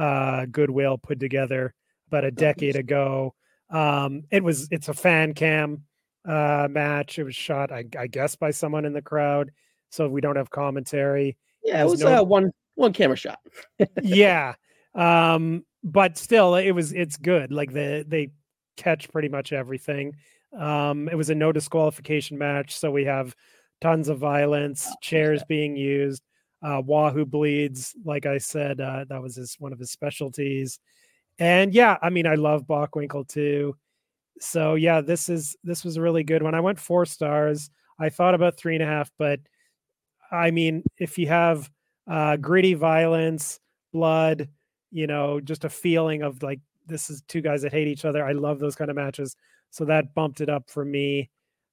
uh, Goodwill put together about a decade ago. Um, it was it's a fan cam uh, match. It was shot, I, I, guess, by someone in the crowd, so we don't have commentary. Yeah, it was no... uh, one one camera shot. *laughs* yeah, um, but still, it was it's good. Like the they catch pretty much everything. Um, it was a no disqualification match, so we have tons of violence, oh, chairs being used. Uh, Wahoo bleeds, like I said, uh, that was his one of his specialties. And yeah, I mean, I love Bockwinkel too. So yeah, this is this was a really good one. I went four stars. I thought about three and a half, but I mean, if you have uh, gritty violence, blood, you know, just a feeling of like this is two guys that hate each other. I love those kind of matches. So that bumped it up for me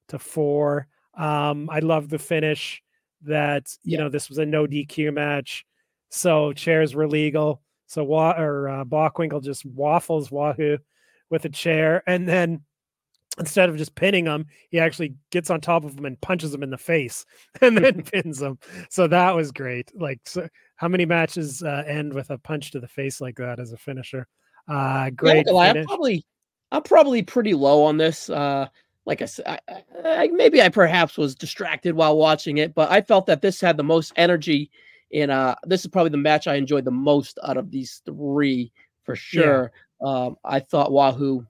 to four. Um, I love the finish that, you yeah. know, this was a no DQ match. So chairs were legal. So Wa or uh, Bockwinkel just waffles Wahoo with a chair. And then instead of just pinning him, he actually gets on top of him and punches him in the face *laughs* and then *laughs* pins him. So that was great. Like, so how many matches uh, end with a punch to the face like that as a finisher? Uh, great. Yeah, I'm probably, I'm probably pretty low on this. Uh, like I said, I, I, maybe I perhaps was distracted while watching it, but I felt that this had the most energy. And uh, this is probably the match I enjoyed the most out of these three for sure. Yeah. Um, I thought Wahoo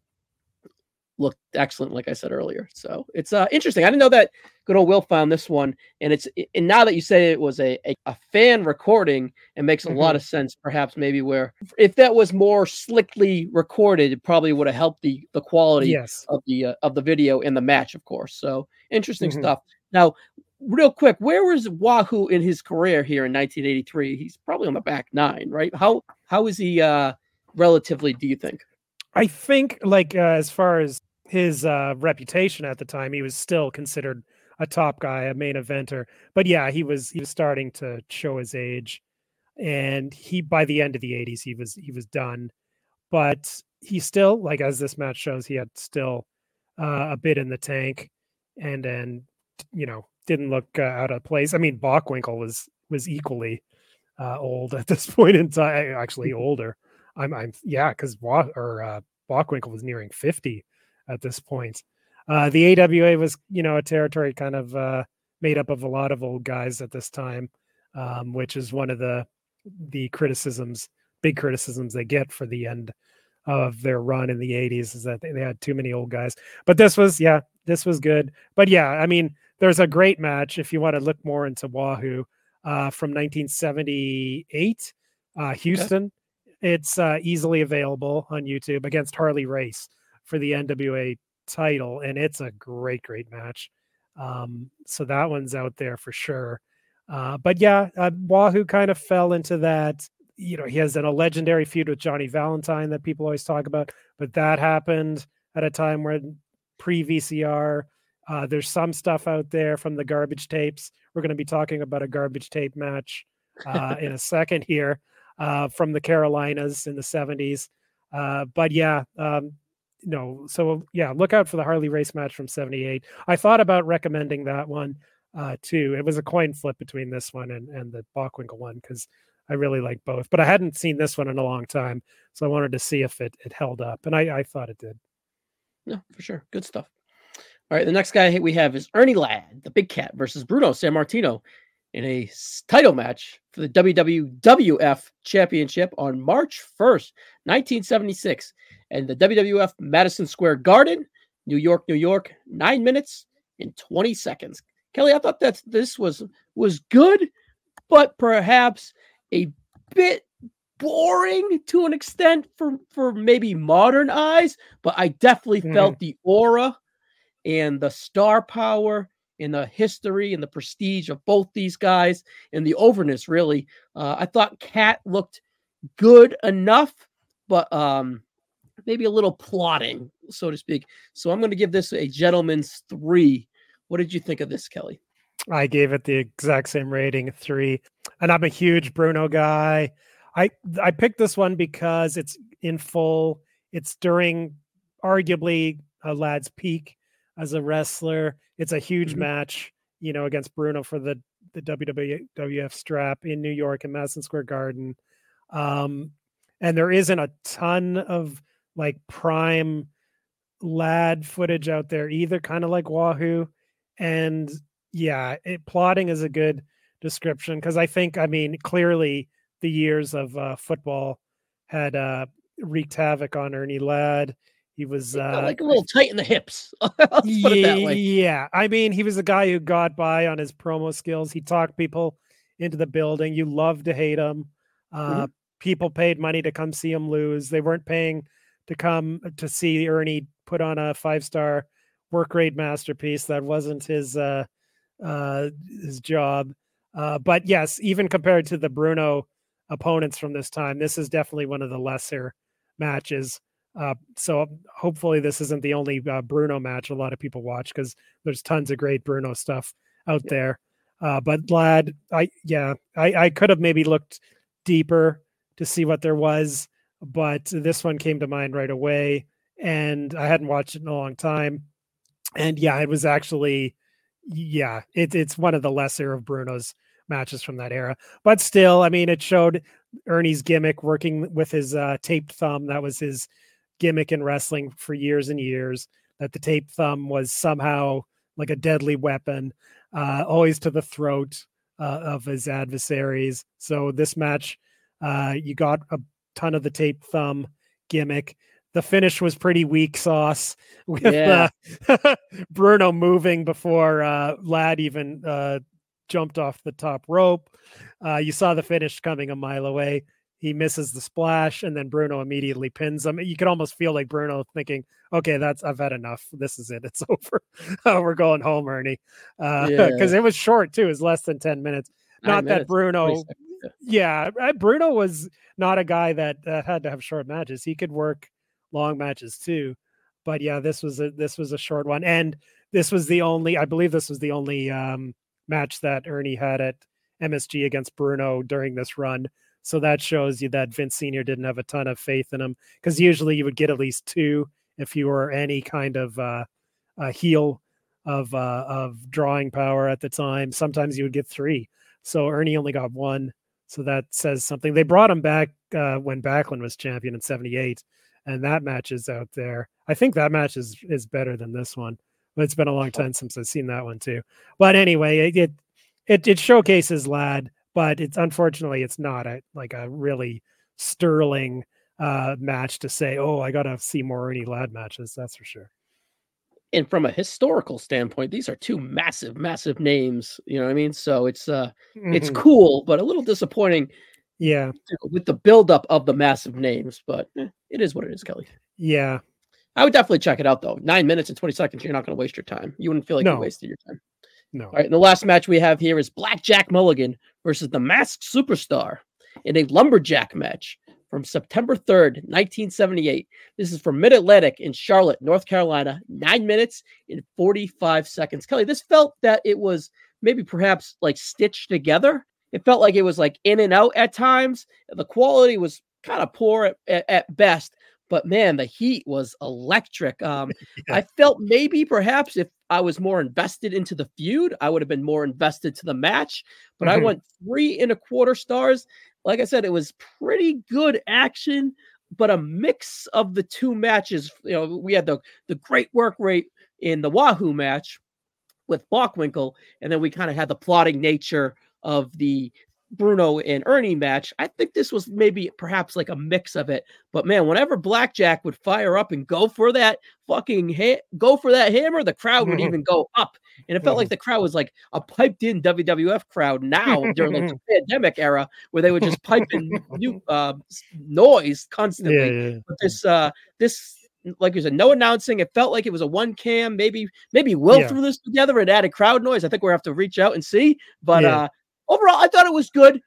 looked excellent, like I said earlier. So it's uh, interesting. I didn't know that good old Will found this one, and it's and now that you say it was a a, a fan recording, it makes a mm-hmm. lot of sense. Perhaps maybe where if that was more slickly recorded, it probably would have helped the the quality yes. of the uh, of the video in the match, of course. So interesting mm-hmm. stuff. Now, real quick, where was Wahoo in his career here in 1983? He's probably on the back nine, right? How how is he uh relatively? Do you think? I think, like uh, as far as his uh, reputation at the time, he was still considered a top guy, a main eventer. But yeah, he was he was starting to show his age, and he by the end of the '80s he was he was done. But he still, like as this match shows, he had still uh, a bit in the tank, and then you know didn't look uh, out of place. I mean, Bockwinkel was was equally uh, old at this *laughs* point in time, actually *laughs* older. I'm, I'm yeah, because Wa- or uh, Bockwinkel was nearing 50 at this point. Uh, the AWA was, you know, a territory kind of uh, made up of a lot of old guys at this time, um, which is one of the the criticisms, big criticisms they get for the end of their run in the 80s is that they had too many old guys. But this was, yeah, this was good. But yeah, I mean, there's a great match if you want to look more into Wahoo uh, from 1978, uh, Houston. It's uh, easily available on YouTube against Harley Race for the NWA title, and it's a great, great match. Um, so that one's out there for sure. Uh, but yeah, uh, Wahoo kind of fell into that. You know, he has a legendary feud with Johnny Valentine that people always talk about, but that happened at a time when pre VCR. Uh, there's some stuff out there from the garbage tapes. We're going to be talking about a garbage tape match uh, in a *laughs* second here uh, from the Carolinas in the 70s. Uh, but yeah, um, no. So yeah, look out for the Harley Race match from 78. I thought about recommending that one uh, too. It was a coin flip between this one and, and the Bockwinkel one because I really like both. But I hadn't seen this one in a long time. So I wanted to see if it, it held up. And I, I thought it did. No, for sure. Good stuff. All right, the next guy we have is Ernie Ladd, the Big Cat, versus Bruno Sammartino in a title match for the WWF Championship on March 1st, 1976, and the WWF Madison Square Garden, New York, New York, nine minutes and 20 seconds. Kelly, I thought that this was was good, but perhaps a bit boring to an extent for for maybe modern eyes. But I definitely mm-hmm. felt the aura and the star power in the history and the prestige of both these guys and the overness really. Uh, i thought cat looked good enough but um maybe a little plotting so to speak. So i'm going to give this a gentleman's three. What did you think of this kelly? I gave it the exact same rating three. And i'm a huge bruno guy. I i picked this one because it's in full. It's during arguably a Ladd's peak as a wrestler. It's a huge mm-hmm. match, you know, against Bruno for the the WWF strap in New York in Madison Square Garden. Um, and there isn't a ton of like prime Ladd footage out there either, kind of like Wahoo. And yeah, it, plotting is a good description because I think, I mean, clearly the years of uh, football had uh, wreaked havoc on Ernie Ladd. He was uh, like a little tight in the hips. *laughs* yeah, yeah, I mean, he was a guy who got by on his promo skills. He talked people into the building. You love to hate him. Uh, mm-hmm. People paid money to come see him lose. They weren't paying to come to see Ernie put on a five star work rate masterpiece. That wasn't his uh, uh, his job. Uh, but yes, even compared to the Bruno opponents from this time, this is definitely one of the lesser matches. Uh, so hopefully this isn't the only uh, Bruno match a lot of people watch because there's tons of great Bruno stuff out yeah. there. Uh, but Ladd, I yeah, I, I could have maybe looked deeper to see what there was, but this one came to mind right away, and I hadn't watched it in a long time. And yeah, it was actually yeah, it, it's one of the lesser of Bruno's matches from that era. But still, I mean, it showed Ernie's gimmick working with his uh, taped thumb. That was his gimmick in wrestling for years and years. That the tape thumb was somehow like a deadly weapon, uh, always to the throat uh, of his adversaries. So this match, uh, you got a ton of the tape thumb gimmick the finish was pretty weak sauce *laughs* with yeah. uh, *laughs* Bruno moving before uh, Ladd even uh, jumped off the top rope. Uh, you saw the finish coming a mile away. He misses the splash, and then Bruno immediately pins him. You could almost feel like Bruno thinking, "Okay, that's I've had enough. This is it. It's *laughs* over. We're going home, Ernie." Because uh, *laughs* yeah. it was short too. It was less than ten minutes. Not that Bruno. Yeah, uh, Bruno was not a guy that had to have short matches. He could work long matches too. But yeah, this was a this was a short one, and this was the only I believe this was the only um, match that Ernie had at MSG against Bruno during this run. So that shows you that Vince Senior didn't have a ton of faith in him because usually you would get at least two if you were any kind of uh, a heel of uh, of drawing power at the time. Sometimes you would get three. So Ernie only got one. So that says something. They brought him back uh, when Backlund was champion in '78, and that match is out there. I think that match is is better than this one, but it's been a long time since I've seen that one too. But anyway, it it it, showcases Ladd, but it's unfortunately it's not a like a really sterling uh match to say, oh, I gotta see more Ernie Ladd matches. That's for sure. And from a historical standpoint, these are two massive, massive names. You know what I mean? So it's uh mm-hmm. it's cool, but a little disappointing yeah. With the buildup of the massive names, but eh, it is what it is, Kelly. Yeah. I would definitely check it out though. Nine minutes and 20 seconds. You're not going to waste your time. You wouldn't feel like no. you wasted your time. No. All right. And the last match we have here is Blackjack Mulligan versus the Masked Superstar in a lumberjack match from September 3rd, 1978. This is from Mid Atlantic in Charlotte, North Carolina. Nine minutes and 45 seconds. Kelly, this felt that it was maybe perhaps like stitched together it felt like it was like in and out at times. The quality was kind of poor at, at, at best, but man, the heat was electric. Um, *laughs* yeah. I felt maybe perhaps if I was more invested into the feud, I would have been more invested to the match. But mm-hmm. I went three and a quarter stars. Like I said, it was pretty good action, but a mix of the two matches. You know, we had the the great work rate in the Wahoo match with Bockwinkel, and then we kind of had the plotting nature of the Bruno and Ernie match. I think this was maybe perhaps like a mix of it. But man, whenever Blackjack would fire up and go for that fucking hit, go for that hammer, the crowd would *laughs* even go up. And it felt like the crowd was like a piped in WWF crowd now during like the *laughs* pandemic era where they would just pipe in new *laughs* uh, noise constantly. Yeah, yeah. But this uh this like you said, no announcing. It felt like it was a one cam. Maybe maybe Will yeah. threw this together and added crowd noise. I think we have to reach out and see. But uh overall, I thought it was good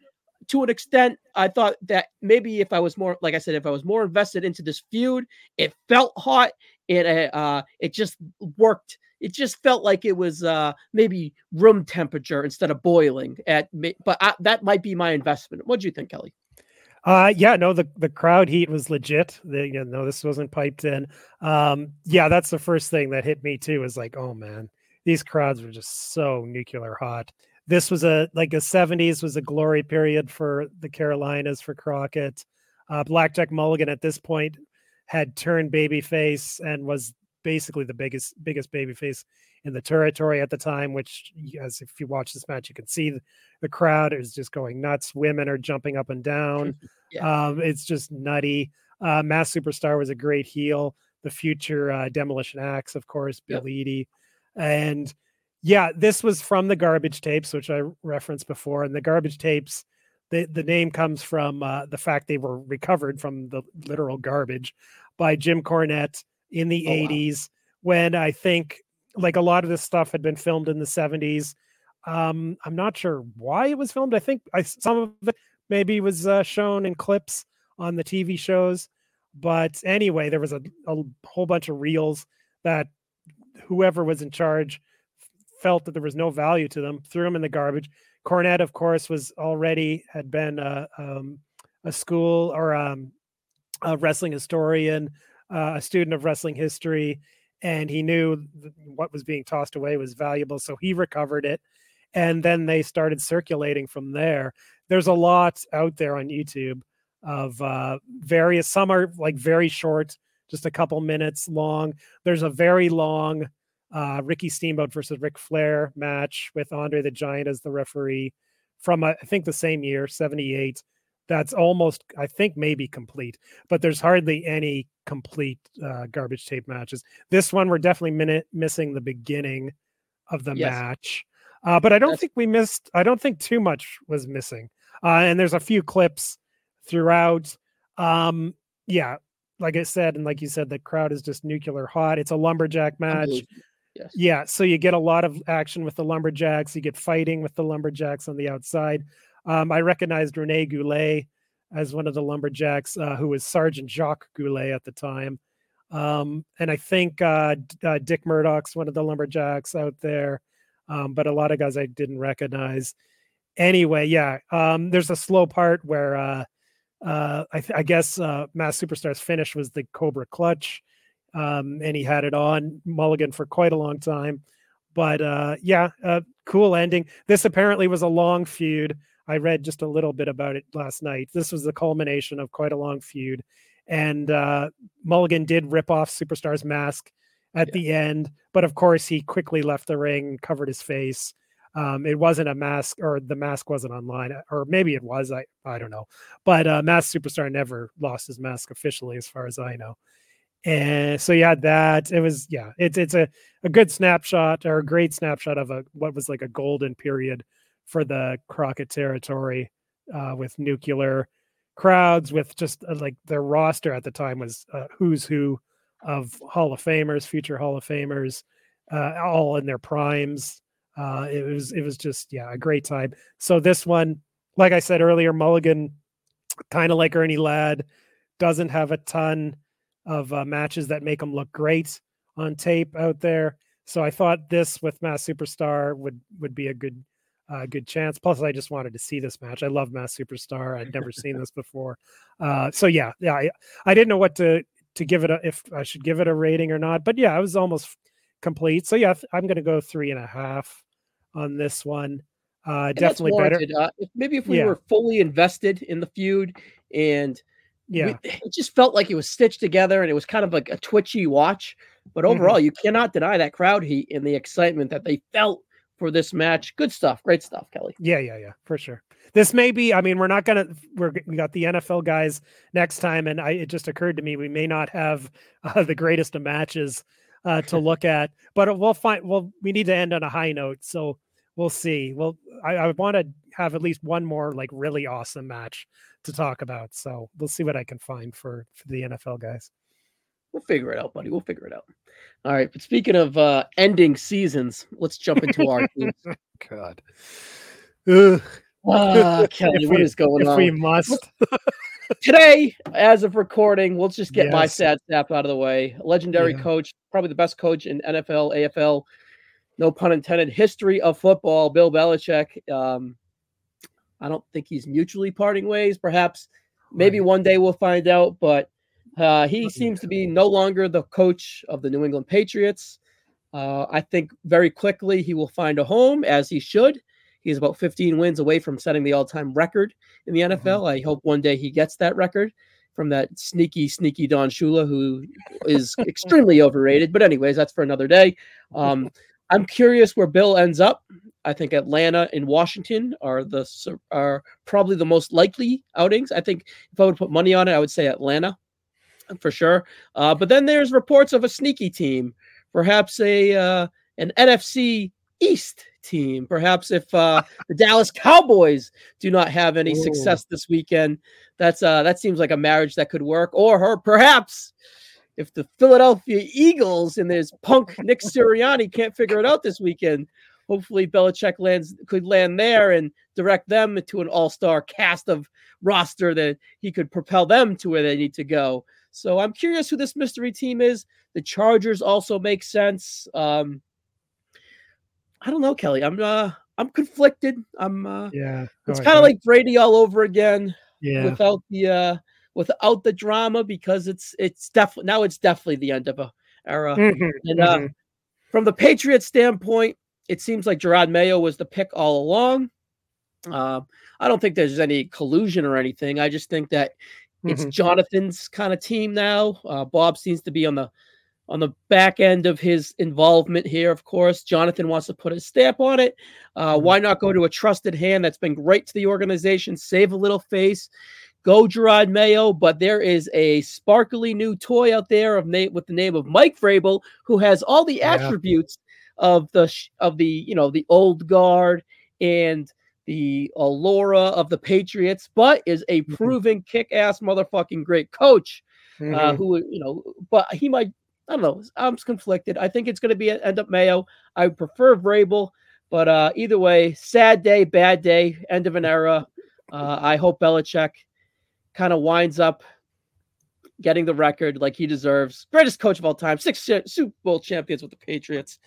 to an extent. I thought that maybe if I was more, like I said, if I was more invested into this feud, it felt hot. It uh, uh it just worked. It just felt like it was uh maybe room temperature instead of boiling. At but I, that might be my investment. What do you think, Kelly? Uh yeah, no, the the crowd heat was legit. The, you know, this wasn't piped in. Um, yeah, that's the first thing that hit me too. Is like, oh man, these crowds were just so nuclear hot this was a like the 70s was a glory period for the Carolinas for Crockett. Uh, Blackjack Mulligan at this point had turned babyface and was basically the biggest biggest babyface in the territory at the time. Which, as if you watch this match, you can see the, crowd is just going nuts. Women are jumping up and down. *laughs* yeah. um, it's just nutty. Uh, Mass Superstar was a great heel. The future uh, Demolition Axe, of course, Bill yep. Eadie. and yeah, this was from the garbage tapes, which I referenced before. And the garbage tapes, the, the name comes from uh, the fact they were recovered from the literal garbage by Jim Cornette in the oh, 80s wow. when I think like a lot of this stuff had been filmed in the 70s. Um, I'm not sure why it was filmed. I think I, some of it maybe was uh, shown in clips on the TV shows. But anyway, there was a, a whole bunch of reels that whoever was in charge felt that there was no value to them, threw them in the garbage. Cornette, of course, was already had been a, um, a school or um, a wrestling historian, uh, a student of wrestling history, and he knew what was being tossed away was valuable, so he recovered it, and then they started circulating from there. There's a lot out there on YouTube of uh, various. Some are like very short, just a couple minutes long. There's a very long uh, Ricky Steamboat versus Ric Flair match with Andre the Giant as the referee from uh, I think the same year, 78. That's almost, I think, maybe complete, but there's hardly any complete uh, garbage tape matches. This one, we're definitely minute missing the beginning of the yes. match. Uh, but I don't That's... think we missed, I don't think too much was missing. Uh, and there's a few clips throughout. Um, yeah, like I said, and like you said, the crowd is just nuclear hot. It's a lumberjack match. Yes. Yeah, so you get a lot of action with the lumberjacks. You get fighting with the lumberjacks on the outside. Um, I recognized Rene Goulet as one of the lumberjacks, uh, who was Sergeant Jacques Goulet at the time. Um, and I think uh, uh, Dick Murdoch's one of the lumberjacks out there, um, but a lot of guys I didn't recognize. Anyway, yeah, um, there's a slow part where uh, uh, I, th- I, guess uh, Mass Superstar's finish was the Cobra Clutch um, and he had it on Mulligan for quite a long time. But uh, yeah, uh, cool ending. This apparently was a long feud. I read just a little bit about it last night. This was the culmination of quite a long feud, and uh, Mulligan did rip off Superstar's mask at yeah. the end, but of course he quickly left the ring, covered his face. Um, it wasn't a mask, or the mask wasn't online, or maybe it was. I I don't know. But uh, Mask Superstar never lost his mask officially, as far as I know and so you had that. It was yeah it's it's a, a good snapshot or a great snapshot of a what was like a golden period for the crockett territory uh, with nuclear crowds with just uh, like their roster at the time was uh, who's who of hall of famers future hall of famers uh, all in their primes. Uh, it was it was just yeah a great time. So this one like i said earlier mulligan kind of like ernie ladd doesn't have a ton of uh, matches that make them look great on tape out there. So I thought this with Mass Superstar would would be a good uh, good chance. Plus, I just wanted to see this match. I love Mass Superstar. I'd never seen this before. Uh, so yeah, yeah, I, I didn't know what to to give it a, if I should give it a rating or not. But yeah, I was almost complete. So yeah, I'm going to go three and a half on this one. Uh, definitely better. Uh, if, maybe if we yeah. were fully invested in the feud and yeah, we, it just felt like it was stitched together, and it was kind of like a twitchy watch. But mm-hmm. overall, mm-hmm. you cannot deny that crowd heat and the excitement that they felt for this match. Good stuff, great stuff, Kelly. Yeah, yeah, yeah, for sure. This may be. I mean, we're not gonna. We're we got the NFL guys next time, and I, it just occurred to me we may not have uh, the greatest of matches uh, to *laughs* look at, but we'll find. Well, we need to end on a high note, so we'll see. Well, I, I want to have at least one more like really awesome match to talk about. So we'll see what I can find for for the NFL guys. We'll figure it out, buddy. We'll figure it out. All right. But speaking of uh ending seasons, let's jump into our teams. *laughs* God. Uh, *laughs* Kelly, what we, is going if on? We must. Today, as of recording, we'll just get yes. my sad snap out of the way. legendary yeah. coach, probably the best coach in NFL, AFL, no pun intended, history of football, Bill Belichick. Um, I don't think he's mutually parting ways. Perhaps, maybe one day we'll find out. But uh, he seems to be no longer the coach of the New England Patriots. Uh, I think very quickly he will find a home, as he should. He's about 15 wins away from setting the all-time record in the NFL. Mm-hmm. I hope one day he gets that record. from that sneaky, sneaky Don Shula, who is extremely overrated. But anyways, that's for another day. Um, I'm curious where Bill ends up. I think Atlanta and Washington are the are probably the most likely outings. I think if I would put money on it, I would say Atlanta for sure. Uh, but then there's reports of a sneaky team, perhaps a uh, an NFC East team. Perhaps if uh, the *laughs* Dallas Cowboys do not have any Ooh. success this weekend, that's uh, that seems like a marriage that could work. Or her, perhaps if the Philadelphia Eagles and this punk Nick Sirianni can't figure it out this weekend, hopefully Belichick lands could land there and direct them to an all-star cast of roster that he could propel them to where they need to go. So I'm curious who this mystery team is. The Chargers also make sense. Um, I don't know, Kelly. I'm uh I'm conflicted. I'm uh yeah. It's kind of like Brady all over again. Yeah. Without the uh without the drama because it's it's definitely now it's definitely the end of a era. Mm-hmm, and uh mm-hmm. from the Patriots standpoint, it seems like Jerod Mayo was the pick all along. Uh, I don't think there's any collusion or anything. I just think that it's mm-hmm. Jonathan's kind of team now. Uh, Bob seems to be on the on the back end of his involvement here, of course. Jonathan wants to put his stamp on it. Uh, mm-hmm. why not go to a trusted hand that's been great to the organization, save a little face, go Jerod Mayo? But there is a sparkly new toy out there of name with the name of Mike Vrabel, who has all the attributes of the of the you know the old guard and the allura of the Patriots, but is a mm-hmm. proven kick-ass motherfucking great coach. Uh, mm-hmm. Uh, who you know, but he might I don't know. I'm conflicted. I think it's going to be end up Mayo. I prefer Vrabel, but uh, either way, sad day, bad day, end of an era. Uh, I hope Belichick kind of winds up getting the record like he deserves. Greatest coach of all time, six Super Bowl champions with the Patriots.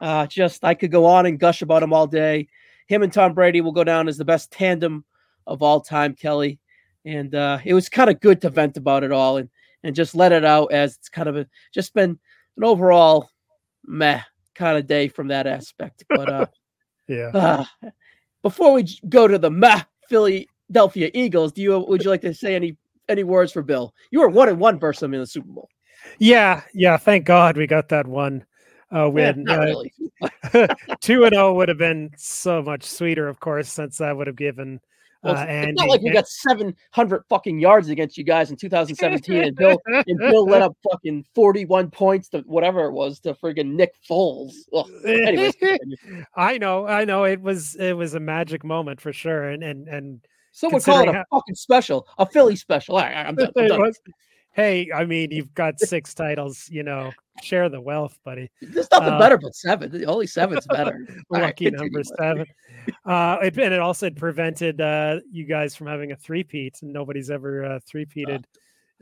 Uh, just I could go on and gush about him all day. Him and Tom Brady will go down as the best tandem of all time, Kelly. And uh, it was kind of good to vent about it all. And and just let it out as it's kind of a, just been an overall meh kind of day from that aspect. But uh, *laughs* yeah. Uh, before we go to the meh Philadelphia Eagles, do you would you like to say any any words for Bill? You were one and one versus him in the Super Bowl. Yeah, yeah. Thank God we got that one uh, win. Yeah, uh, really. *laughs* two and zero oh would have been so much sweeter, of course, since that would have given well, uh, it's not like we got 700 fucking yards against you guys in 2017, and Bill and Bill let up fucking 41 points to whatever it was to friggin' Nick Foles. anyways, *laughs* I know, I know, it was it was a magic moment for sure, and and and someone call it a how... fucking special, a Philly special. All right, I'm done. I'm *laughs* done. hey, I mean, you've got six titles, you know, share the wealth, buddy. There's nothing uh, better but seven. Only seven's better. *laughs* lucky right, number seven. Uh, it, and it also prevented uh, you guys from having a three-peat, and nobody's ever uh, three-peated.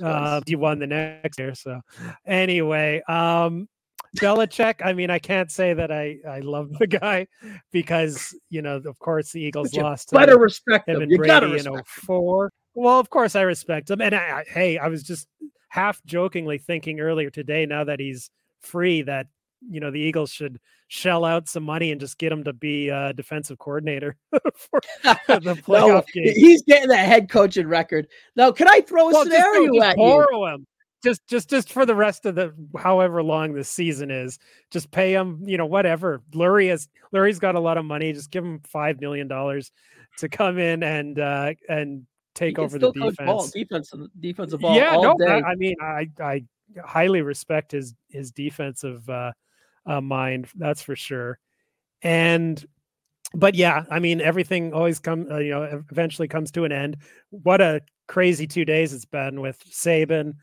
Uh, you won the next year. So, anyway, um, Belichick. I mean, I can't say that I I love the guy because you know, of course, the Eagles lost. Better respect him. You Brady gotta respect in 04. Well, of course, I respect him. And I, I, hey, I was just half jokingly thinking earlier today, now that he's free, that you know the Eagles should shell out some money and just get him to be a defensive coordinator *laughs* for *laughs* the playoff no, game. He's getting that head coaching record. Now, can I throw a well, scenario just, just at borrow you? Him. Just, just, just for the rest of the however long this season is, just pay him. You know, whatever. Lurie has Lurie's got a lot of money. Just give him five million dollars to come in and uh, and take over the defense. Ball, defense, defensive ball. Yeah, no, I, I, mean, I I highly respect his his defensive uh, uh, mind. That's for sure. And but yeah, I mean, everything always come uh, you know eventually comes to an end. What a crazy two days it's been with Saban,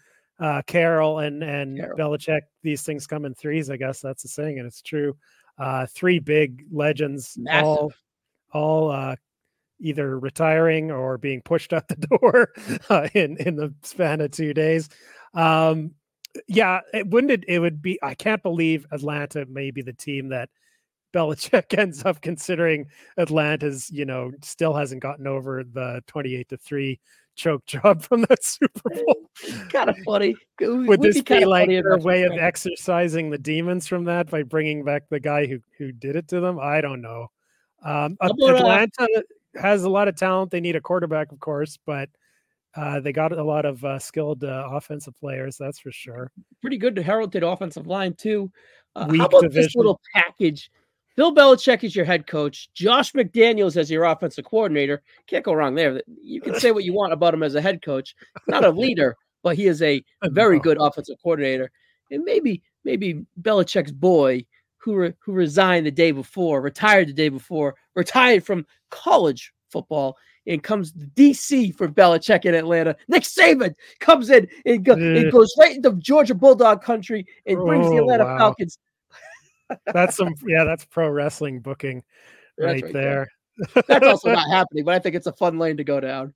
uh, Carroll, and and Carroll. Belichick. These things come in threes. I guess that's the saying, and it's true. Uh, three big legends, Massive. all all uh, either retiring or being pushed out the *laughs* door uh, in in the span of two days. Um, yeah, it wouldn't it, it would be. I can't believe Atlanta may be the team that Belichick *laughs* ends up considering Atlanta's. You know, still hasn't gotten over the twenty-eight to three choke job *laughs* from that Super Bowl. *laughs* kind of funny. Would, Would this be, be like a way of exercising the demons from that by bringing back the guy who who did it to them? I don't know. Um, about, uh, Atlanta, uh, has a lot of talent. They need a quarterback, of course, but Uh, they got a lot of uh, skilled uh, offensive players, that's for sure. Pretty good to heralded offensive line too. Uh, how about division. this little package? Bill Belichick is your head coach. Josh McDaniels as your offensive coordinator. Can't go wrong there. You can say what you want about him as a head coach. Not a *laughs* leader, but he is a very good offensive coordinator. And maybe, maybe Belichick's boy who re- who resigned the day before, retired the day before, retired from college football, and comes to DC for Belichick in Atlanta. Nick Saban comes in and, go, and goes right into Georgia Bulldog country and brings the Oh, Atlanta wow. Falcons. That's some, yeah, that's pro wrestling booking That's right, there. That's also *laughs* not happening, but I think it's a fun lane to go down.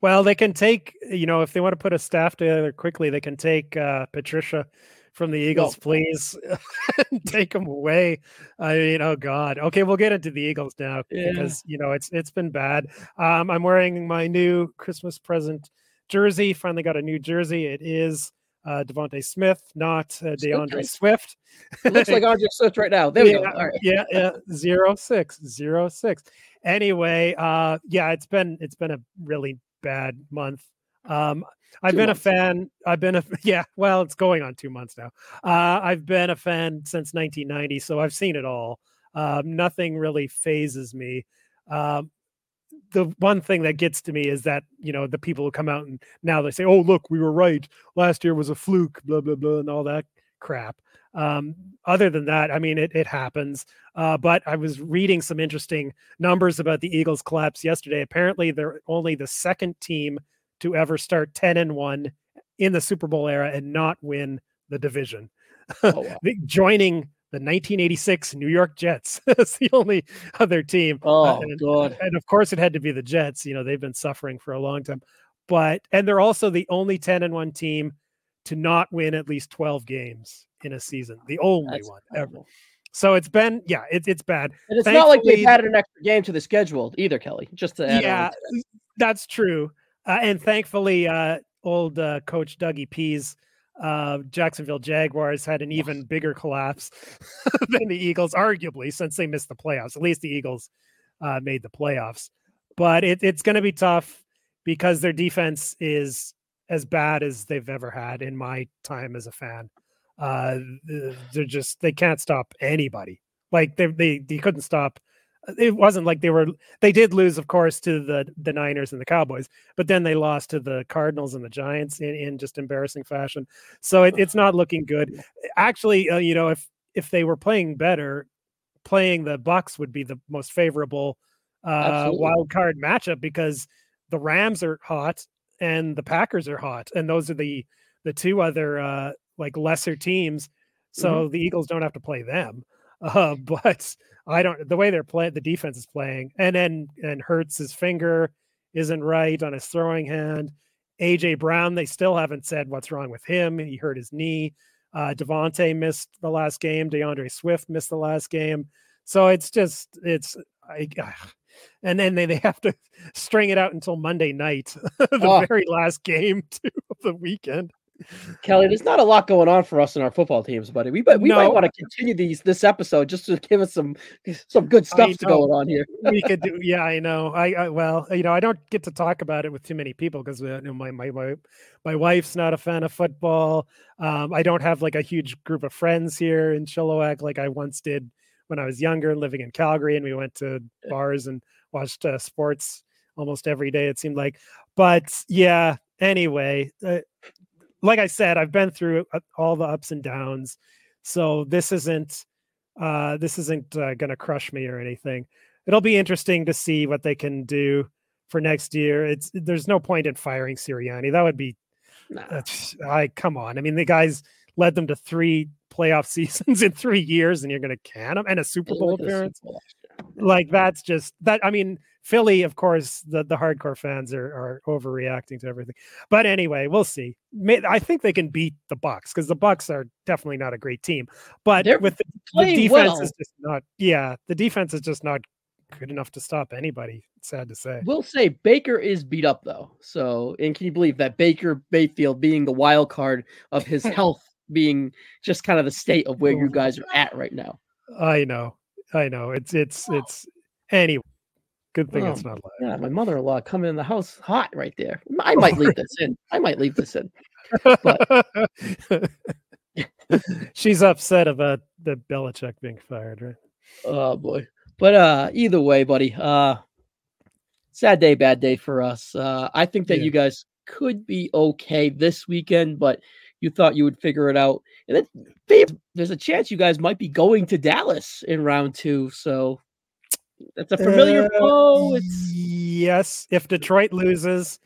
Well, they can take, you know, if they want to put a staff together quickly, they can take uh, Patricia from the Eagles, please, *laughs* take them away. I mean, oh God. Okay, we'll get into the Eagles now Yeah. because you know it's it's been bad. Um, I'm wearing my new Christmas present jersey. Finally got a new jersey. It is uh, DeVonta Smith, not uh, DeAndre. Swift. It looks like Andre *laughs* Swift right now. There we yeah, go. All right. yeah, yeah, zero six, zero six. Anyway, uh, yeah, it's been it's been a really bad month. Um, I've Two been a fan. I've been a *laughs* yeah. Well, it's going on two months now. Uh, I've been a fan since 1990, so I've seen it all. Um, nothing really phases me. Um, the one thing that gets to me is that you know the people who come out and now they say, "Oh, look, we were right. Last year was a fluke," blah blah blah, and all that crap. Um, other than that, I mean, it it happens. Uh, but I was reading some interesting numbers about the Eagles' collapse yesterday. Apparently, they're only the second team to ever start 10 and 1 in the Super Bowl era and not win the division. Oh, *laughs* wow. Joining the 1986 New York Jets *laughs* That's the only other team. Uh, Oh, and, God. and of course, it had to be the Jets. You know, they've been suffering for a long time. But, and they're also the only 10 and 1 team to not win at least 12 games in a season. The only That's one ever. So it's been, yeah, it, it's bad. And it's not like they've added an extra game to the schedule either, Kelly. Just to add yeah, on. to that. that's true. Uh, and thankfully, uh, old uh, coach Dougie P's, uh, Jacksonville Jaguars had an even bigger collapse *laughs* than the Eagles, arguably, since they missed the playoffs. At least the Eagles uh, made the playoffs. But it, it's going to be tough because their defense is as bad as they've ever had in my time as a fan. Uh, they're just they can't stop anybody. Like they they they couldn't stop. It wasn't like they were they did lose, of course, to the the Niners and the Cowboys, but then they lost to the Cardinals and the Giants in, in just embarrassing fashion. So it, it's not *sighs* looking good. Actually, uh, you know, if if they were playing better, playing the Bucks would be the most favorable uh, wild card matchup because the Rams are hot and the Packers are hot, and those are the the two other uh, like lesser teams. So the Eagles don't have to play them. Uh, *laughs* but I don't the way they're playing, the defense is playing, and then and Hurts his finger isn't right on his throwing hand. AJ Brown, they still haven't said what's wrong with him. He hurt his knee. Uh, DeVonta missed the last game. DeAndre Swift missed the last game. So it's just it's I, *sighs* and then they, they have to *laughs* string it out until Monday night, *laughs* the Oh. very last game of the weekend. Kelly, there's not a lot going on for us in our football teams, buddy. We but we might want to continue these this episode just to give us some some good stuff to going on here. we could do yeah i know. I, I well you know i don't get to talk about it with too many people because uh, you know, my, my my my wife's not a fan of football. Um i don't have like a huge group of friends here in chilliwack like i once did when i was younger living in calgary and we went to bars and watched uh, sports almost every day it seemed like. But yeah anyway uh, like i said i've been through uh, all the ups and downs so this isn't uh this isn't uh, gonna crush me or anything it'll be interesting to see what they can do for next year. It's there's no point in firing Sirianni. That would be Nah. that's I come on. I mean, the guys led them to three playoff *laughs* seasons in three years, and you're going to can them and a Super Bowl the Super appearance. Bowl. Like that's just that. I mean, Philly, of course, the the hardcore fans are are overreacting to everything. But anyway, we'll see. I think they can beat the Bucks because the Bucks are definitely not a great team. But They're with the, the defense well. is just not. Yeah, the defense is just not good enough to stop anybody. Sad to say. We'll say Baker is beat up though. So, and can you believe that Baker Mayfield being the wild card of his *laughs* health being just kind of the state of where you guys are at right now? I know, I know. It's it's it's anyway. Good thing Oh, it's not live. Yeah, my mother-in-law coming in the house hot right there. I might leave this in. I might leave this in. But... *laughs* She's upset about the Belichick being fired, right? Oh boy. But uh either way, buddy. Uh sad day, bad day for us. Uh I think that Yeah. you guys could be okay this weekend, but you thought you would figure it out. And then there's a chance you guys might be going to Dallas in round two. So that's a familiar Uh, foe. It's yes. If Detroit loses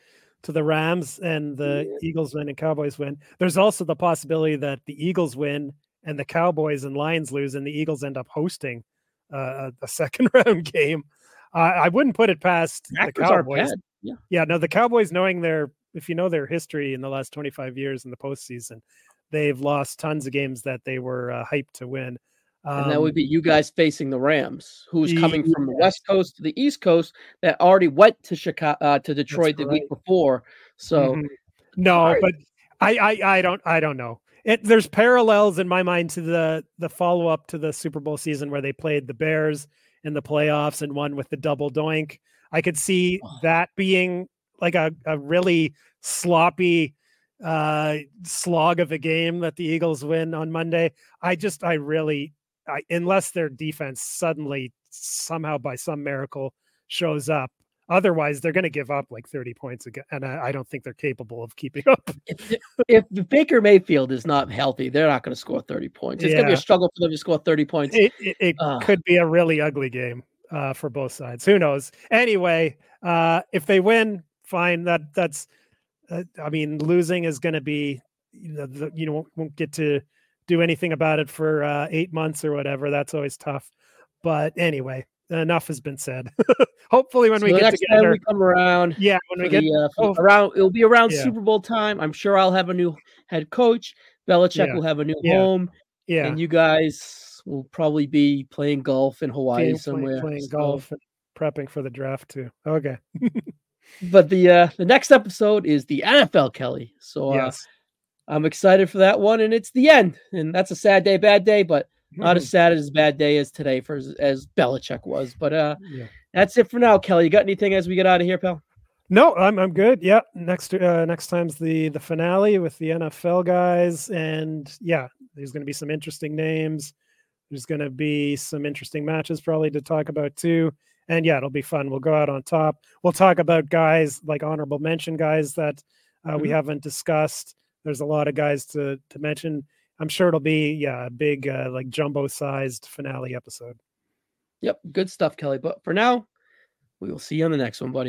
to the Rams and the Eagles win and Cowboys win, there's also the possibility that the Eagles win and the Cowboys and Lions lose, and the Eagles end up hosting uh, a, *laughs* second round game. Uh, I wouldn't put it past the Cowboys. Yeah. Yeah, no, the Cowboys, knowing their, if you know their history in the last 25 years in the postseason, they've lost tons of games that they were uh, hyped to win. And that Um, would be you guys facing the Rams, who's coming from the West Coast to the East Coast that already went to Chicago uh, to Detroit the week before. So Mhm. no, Sorry. but I, I I don't I don't know. It there's parallels in my mind to the the follow up to the Super Bowl season where they played the Bears in the playoffs and won with the double doink. I could see that being like a, a really sloppy uh slog of a game that the Eagles win on Monday. I just I really I unless their defense suddenly somehow by some miracle shows up. Otherwise, they're going to give up like 30 points again, and I, I don't think they're capable of keeping *laughs* up. if, if Baker Mayfield is not healthy, they're not going to score 30 points. It's going to be a struggle for them to score 30 points. It, it, it Ah. could be a really ugly game uh, for both sides. Who knows? Anyway, uh, if they win, fine. That that's. Uh, I mean, losing is going to be. You know, the, you know, won't get to do anything about it for uh, eight months or whatever. That's always tough. But anyway, enough has been said. *laughs* Hopefully, when So we the get next time together, we come around, yeah, when we get the, uh, oh, around, it'll be around yeah. Super Bowl time. I'm sure I'll have a new head coach. Belichick Yeah. will have a new Yeah. home, yeah, and you guys will probably be playing golf in Hawaii playing, somewhere. playing So- golf, prepping for the draft too. Okay. *laughs* But the uh, the next episode is the NFL, Kelly. So uh, yes. I'm excited for that one, and it's the end. And that's a sad day, bad day, but not as sad as bad day as today for as, as Belichick was. But uh, Yeah. that's it for now, Kelly. You got anything as we get out of here, pal? No, I'm I'm good. Yeah, next uh, next time's the the finale with the NFL guys, and yeah, there's going to be some interesting names. There's going to be some interesting matches probably to talk about too, and yeah, it'll be fun. We'll go out on top. We'll talk about guys like honorable mention guys that uh, we Mhm. haven't discussed. There's a lot of guys to to mention. I'm sure it'll be yeah a big uh, like jumbo sized finale episode. Yep, good stuff, Kelly. But for now, we will see you on the next one, buddy.